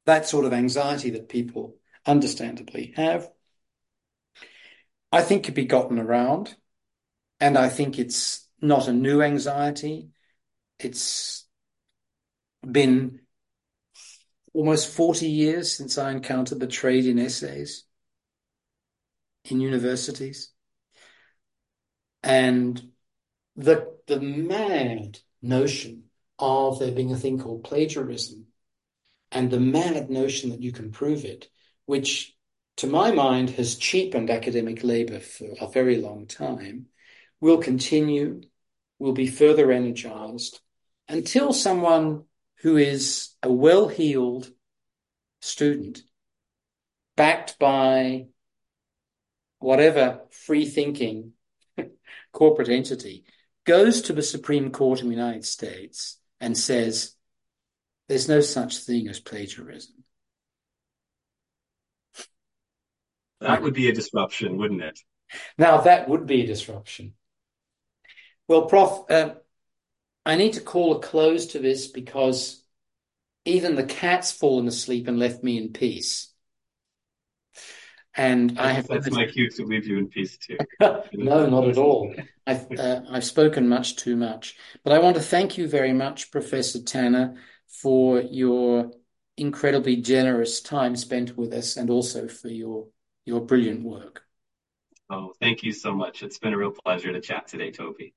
Speaker 1: That sort of anxiety that people understandably have, I think could be gotten around. And I think it's not a new anxiety. It's been almost 40 years since I encountered the trade in essays in universities. And the, the mad notion of there being a thing called plagiarism and the mad notion that you can prove it, which to my mind has cheapened academic labor for a very long time, will continue, will be further energized until someone who is a well heeled student, backed by whatever free thinking corporate entity, goes to the Supreme Court in the United States and says, there's no such thing as plagiarism.
Speaker 2: That would be a disruption, wouldn't it?
Speaker 1: Now, that would be a disruption. Well, Prof, uh, I need to call a close to this because even the cat's fallen asleep and left me in peace. And I have
Speaker 2: that's my cue to leave you in peace too.
Speaker 1: no, not at all. I've uh, I've spoken much too much, but I want to thank you very much, Professor Tanner, for your incredibly generous time spent with us, and also for your your brilliant work.
Speaker 2: Oh, thank you so much. It's been a real pleasure to chat today, Toby.